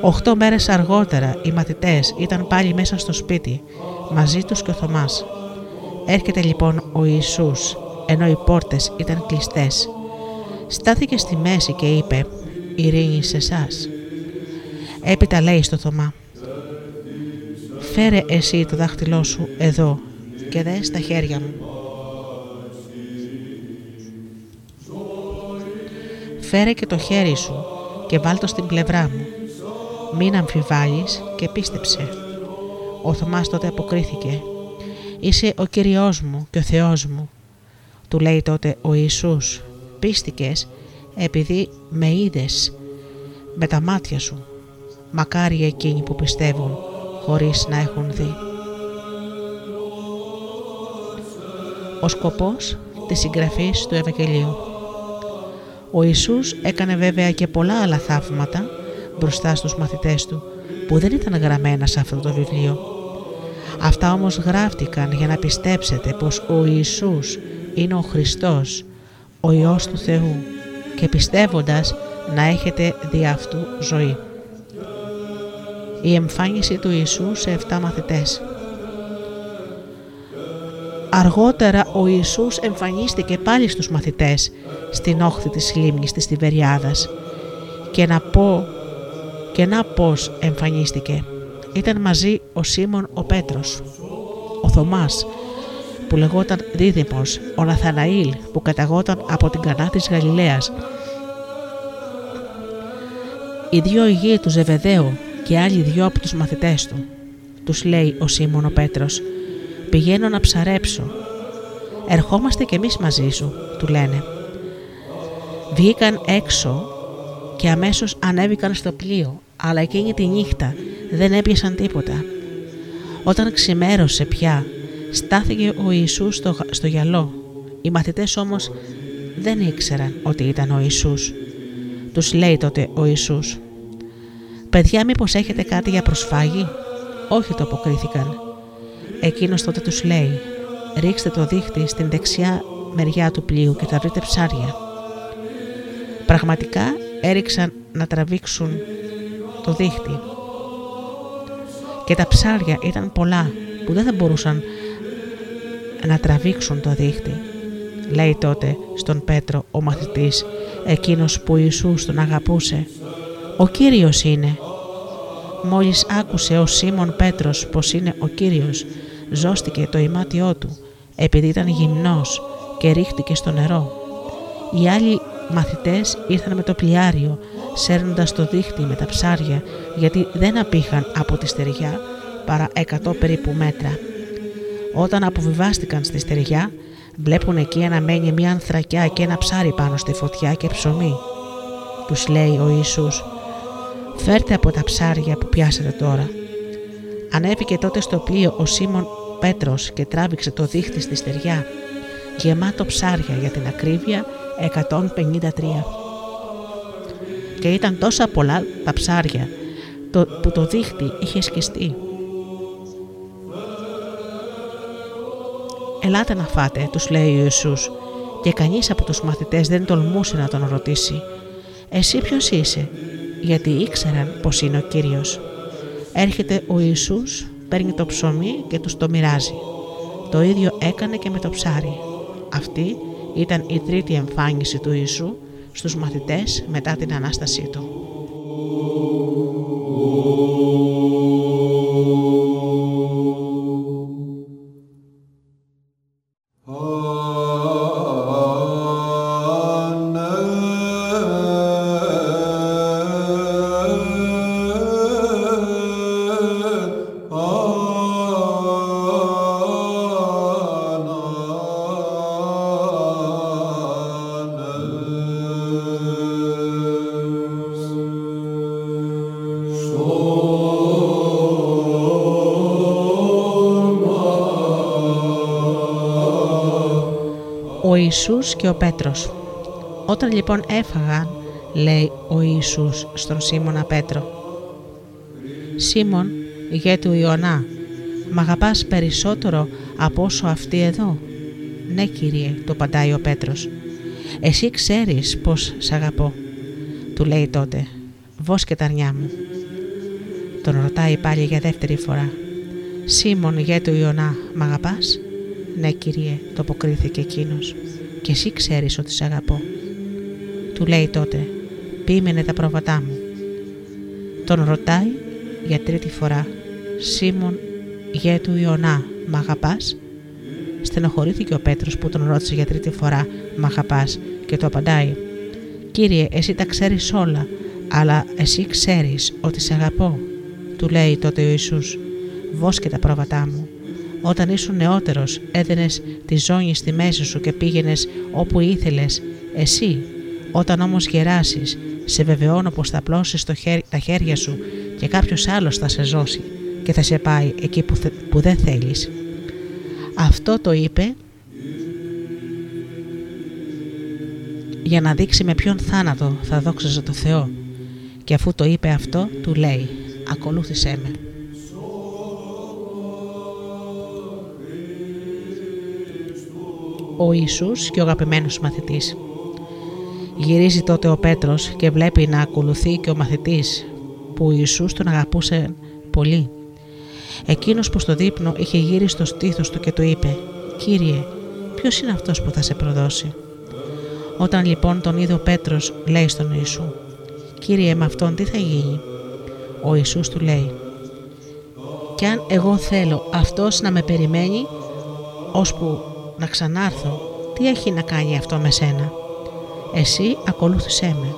Οχτώ μέρες αργότερα οι μαθητές ήταν πάλι μέσα στο σπίτι, μαζί τους και ο Θωμάς. Έρχεται λοιπόν ο Ιησούς, ενώ οι πόρτες ήταν κλειστές. Στάθηκε στη μέση και είπε «Ειρήνη σε εσάς». Έπειτα λέει στο Θωμά «Φέρε εσύ το δάχτυλό σου εδώ και δες τα χέρια μου». «Φέρε και το χέρι σου και βάλ το στην πλευρά μου. Μην αμφιβάλλεις και πίστεψε». Ο Θωμάς τότε αποκρίθηκε «Είσαι ο Κυριός μου και ο Θεός μου». Του λέει τότε ο Ιησούς «Πίστηκες επειδή με είδες με τα μάτια σου. Μακάρι εκείνοι που πιστεύουν χωρίς να έχουν δει». Ο σκοπός της συγγραφής του Ευαγγελίου Ο Ιησούς έκανε βέβαια και πολλά άλλα θαύματα μπροστά στους μαθητές του που δεν ήταν γραμμένα σε αυτό το βιβλίο. Αυτά όμως γράφτηκαν για να πιστέψετε πως ο Ιησούς είναι ο Χριστός, ο Υιός του Θεού και πιστεύοντας να έχετε δι' αυτού ζωή. Η εμφάνιση του Ιησού σε 7 μαθητές Αργότερα ο Ιησούς εμφανίστηκε πάλι στους μαθητές στην όχθη της λίμνης της Τιβεριάδας και να πω και να πώς εμφανίστηκε. Ήταν μαζί ο Σίμων ο Πέτρος, ο Θωμάς που λεγόταν Δίδυμος, ο Ναθαναήλ που καταγόταν από την Κανά της Γαλιλαίας, οι δύο υγιεί του Ζεβεδαίου και άλλοι δυο από τους μαθητές του. Τους λέει ο Σίμων ο Πέτρος «Πηγαίνω να ψαρέψω». «Ερχόμαστε κι εμείς μαζί σου», του λένε. Βγήκαν έξω και αμέσως ανέβηκαν στο πλοίο, αλλά εκείνη τη νύχτα δεν έπιασαν τίποτα. Όταν ξημέρωσε πια, στάθηκε ο Ιησούς στο, στο γυαλό. Οι μαθητές όμως δεν ήξεραν ότι ήταν ο Ιησούς. Τους λέει τότε ο Ιησούς «Παιδιά μήπως έχετε κάτι για προσφάγη» «Όχι» το αποκρίθηκαν. Εκείνος τότε τους λέει «Ρίξτε το δίχτυ στην δεξιά μεριά του πλοίου και θα βρείτε ψάρια». Πραγματικά έριξαν να τραβήξουν το δίχτυ και τα ψάρια ήταν πολλά που δεν θα μπορούσαν να τραβήξουν το δίχτυ. Λέει τότε στον Πέτρο ο μαθητής, εκείνος που Ιησούς τον αγαπούσε «Ο Κύριος είναι». Μόλις άκουσε ο Σίμων Πέτρος πως είναι ο Κύριος, ζώστηκε το ημάτιό του επειδή ήταν γυμνός και ρίχτηκε στο νερό. Οι άλλοι μαθητές ήρθαν με το πλοιάριο, σέρνοντας το δίχτυ με τα ψάρια γιατί δεν απήχαν από τη στεριά παρά εκατό περίπου μέτρα. Όταν αποβιβάστηκαν στη στεριά, βλέπουν εκεί να μένει μια ανθρακιά και ένα ψάρι πάνω στη φωτιά και ψωμί. Τους λέει ο Ιησούς «Φέρτε από τα ψάρια που πιάσατε τώρα». Ανέβηκε τότε στο πλοίο ο Σίμων Πέτρος και τράβηξε το δίχτυ στη στεριά, γεμάτο ψάρια για την ακρίβεια 153. Και ήταν τόσα πολλά τα ψάρια που το δίχτυ είχε σκιστεί. «Ελάτε να φάτε», τους λέει ο Ιησούς και κανείς από τους μαθητές δεν τολμούσε να τον ρωτήσει «Εσύ ποιος είσαι» γιατί ήξεραν πως είναι ο Κύριος. Έρχεται ο Ιησούς, παίρνει το ψωμί και τους το μοιράζει. Το ίδιο έκανε και με το ψάρι. Αυτή ήταν η τρίτη εμφάνιση του Ιησού στους μαθητές μετά την Ανάστασή Του. Ιησούς και ο Πέτρος. Όταν λοιπόν έφαγαν, λέει ο Ιησούς στον Σίμωνα Πέτρο «Σίμων, ηγέτη του Ιωνά, μ' αγαπάς περισσότερο από όσο αυτή εδώ» «Ναι Κύριε», το παντάει ο Πέτρος. «Εσύ ξέρεις πως σ' αγαπώ» Του λέει τότε. «Βόσκε τα αρνιά μου» Τον ρωτάει πάλι για δεύτερη φορά. «Σίμων, ηγέτη του Ιωνά, μ' αγαπάς» «Ναι Κύριε», το αποκρίθηκε εκείνος και εσύ ξέρεις ότι σε αγαπώ. Του λέει τότε «Ποίμενε τα πρόβατά μου». Τον ρωτάει για τρίτη φορά «Σίμων γέ του Ιωνά, μ' αγαπάς» Στενοχωρήθηκε ο Πέτρος που τον ρώτησε για τρίτη φορά «Μ' αγαπάς» και το απαντάει «Κύριε, εσύ τα ξέρεις όλα, αλλά εσύ ξέρεις ότι σε αγαπώ». Του λέει τότε ο Ιησούς «Βόσκε τα πρόβατά μου». Όταν ήσουν νεότερος έδαινες τη ζώνη στη μέση σου και πήγαινες όπου ήθελες εσύ. Όταν όμως γεράσεις σε βεβαιώνω πως θα πλώσεις το τα χέρια σου και κάποιος άλλος θα σε ζώσει και θα σε πάει εκεί που, που δεν θέλεις. Αυτό το είπε για να δείξει με ποιον θάνατο θα δόξαζε το Θεό και αφού το είπε αυτό του λέει «Ακολούθησέ με». Ο Ιησούς και ο αγαπημένος μαθητής. Γυρίζει τότε ο Πέτρος και βλέπει να ακολουθεί και ο μαθητής που ο Ιησούς τον αγαπούσε πολύ. Εκείνος που στο δείπνο είχε γύρει στο στήθος του και του είπε «Κύριε, ποιος είναι αυτός που θα σε προδώσει» Όταν λοιπόν τον είδε ο Πέτρος, λέει στον Ιησού «Κύριε, με αυτόν τι θα γίνει» Ο Ιησούς του λέει «Κι αν εγώ θέλω αυτός να με περιμένει, ώσπου να ξανάρθω, τι έχει να κάνει αυτό με σένα; Εσύ ακολούθησέ με».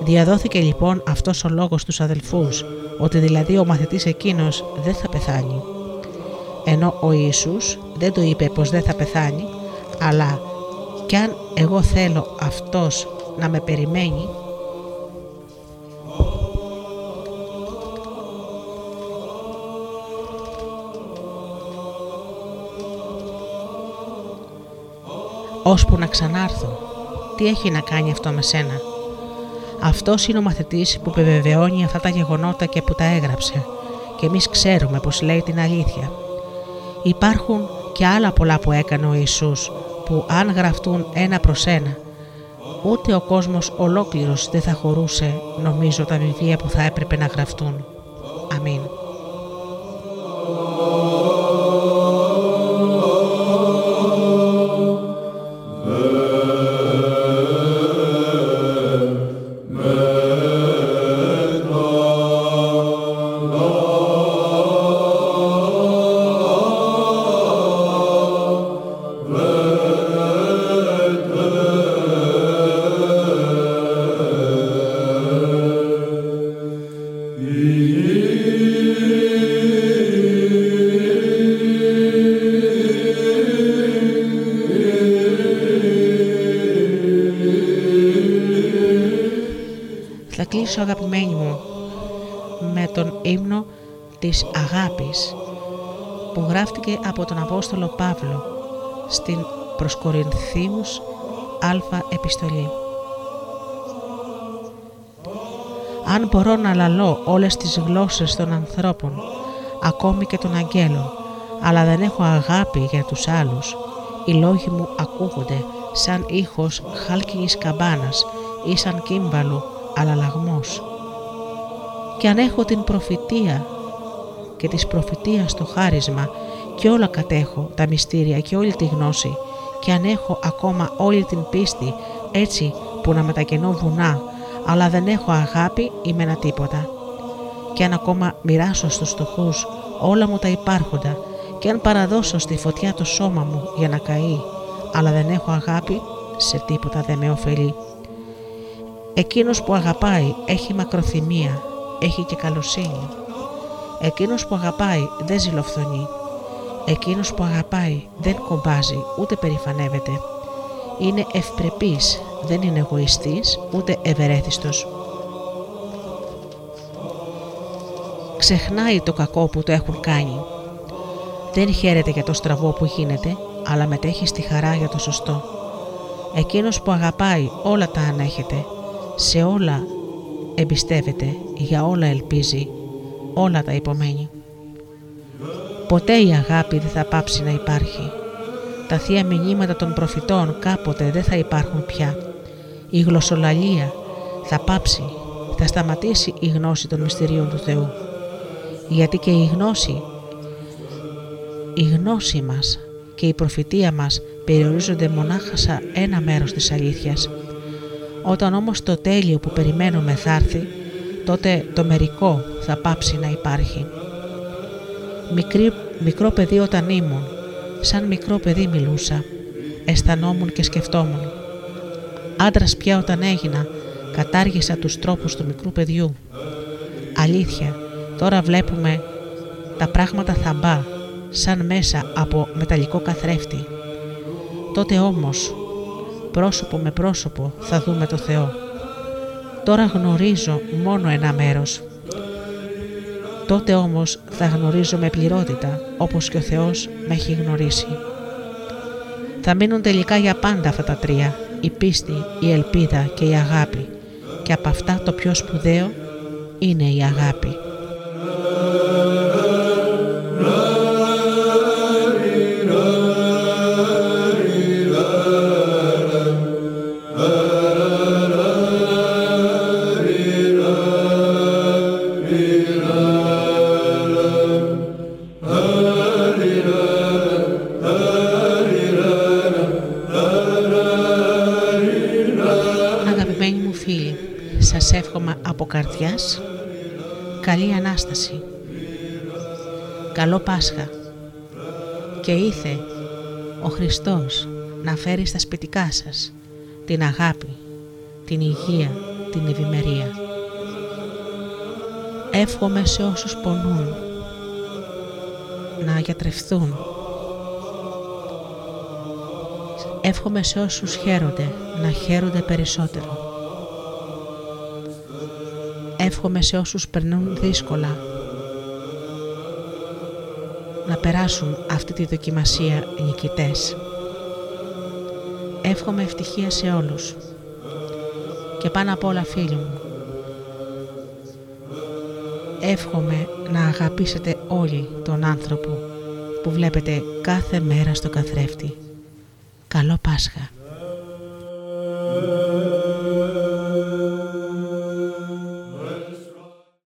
Διαδόθηκε λοιπόν αυτός ο λόγος στους αδελφούς, ότι δηλαδή ο μαθητής εκείνος δεν θα πεθάνει. Ενώ ο Ιησούς δεν του είπε πως δεν θα πεθάνει, αλλά κι αν εγώ θέλω αυτός να με περιμένει, ώσπου να ξανάρθω. Τι έχει να κάνει αυτό με σένα; Αυτός είναι ο μαθητής που επιβεβαιώνει αυτά τα γεγονότα και που τα έγραψε και εμείς ξέρουμε πως λέει την αλήθεια. Υπάρχουν και άλλα πολλά που έκανε ο Ιησούς που αν γραφτούν ένα προς ένα ούτε ο κόσμος ολόκληρος δεν θα χωρούσε νομίζω τα βιβλία που θα έπρεπε να γραφτούν. Που γράφτηκε από τον Απόστολο Παύλο στην προς Κορινθίους Α επιστολή. Αν μπορώ να λαλώ όλες τις γλώσσες των ανθρώπων, ακόμη και των αγγέλων, αλλά δεν έχω αγάπη για τους άλλους, οι λόγοι μου ακούγονται σαν ήχος χάλκινης καμπάνας ή σαν κύμβαλο αλλαλαγμός. Και αν έχω την προφητεία και της προφητείας το χάρισμα και όλα κατέχω τα μυστήρια και όλη τη γνώση και αν έχω ακόμα όλη την πίστη έτσι που να μετακινώ βουνά αλλά δεν έχω αγάπη είμαι ένα τίποτα. Και αν ακόμα μοιράσω στους στοχούς όλα μου τα υπάρχοντα και αν παραδώσω στη φωτιά το σώμα μου για να καεί αλλά δεν έχω αγάπη σε τίποτα δεν με ωφελεί. Εκείνος που αγαπάει έχει μακροθυμία, έχει και καλοσύνη. Εκείνος που αγαπάει δεν ζηλοφθονεί. Εκείνος που αγαπάει δεν κομπάζει ούτε περηφανεύεται. Είναι ευπρεπής, δεν είναι εγωιστής ούτε ευερέθιστος. Ξεχνάει το κακό που το έχουν κάνει. Δεν χαίρεται για το στραβό που γίνεται, αλλά μετέχει στη χαρά για το σωστό. Εκείνος που αγαπάει όλα τα ανέχεται, σε όλα εμπιστεύεται, για όλα ελπίζει, όλα τα υπομένει. Ποτέ η αγάπη δεν θα πάψει να υπάρχει. Τα θεία μηνύματα των προφητών κάποτε δεν θα υπάρχουν πια. Η γλωσσολαλία θα πάψει, θα σταματήσει η γνώση των μυστηρίων του Θεού. Γιατί και η γνώση, η γνώση μας και η προφητεία μας περιορίζονται μονάχα σε ένα μέρος της αλήθειας. Όταν όμως το τέλειο που περιμένουμε θα έρθει, τότε το μερικό θα πάψει να υπάρχει. Μικρή, μικρό παιδί όταν ήμουν, σαν μικρό παιδί μιλούσα, αισθανόμουν και σκεφτόμουν. Άντρας πια όταν έγινα, κατάργησα τους τρόπους του μικρού παιδιού. Αλήθεια, τώρα βλέπουμε τα πράγματα θαμπά, σαν μέσα από μεταλλικό καθρέφτη. Τότε όμως, πρόσωπο με πρόσωπο θα δούμε το Θεό. Τώρα γνωρίζω μόνο ένα μέρος. Τότε όμως θα γνωρίζω με πληρότητα, όπως και ο Θεός με έχει γνωρίσει. Θα μείνουν τελικά για πάντα αυτά τα τρία, η πίστη, η ελπίδα και η αγάπη. Και από αυτά το πιο σπουδαίο είναι η αγάπη. Καρδιάς καλή Ανάσταση. Καλό Πάσχα και ήθε ο Χριστός να φέρει στα σπιτικά σας την αγάπη, την υγεία, την ευημερία. Εύχομαι σε όσους πονούν να γιατρευθούν. Εύχομαι σε όσους χαίρονται να χαίρονται περισσότερο. Εύχομαι σε όσους περνούν δύσκολα να περάσουν αυτή τη δοκιμασία νικητές. Εύχομαι ευτυχία σε όλους. Και πάνω απ' όλα φίλοι μου, εύχομαι να αγαπήσετε όλοι τον άνθρωπο που βλέπετε κάθε μέρα στο καθρέφτη. Καλό Πάσχα!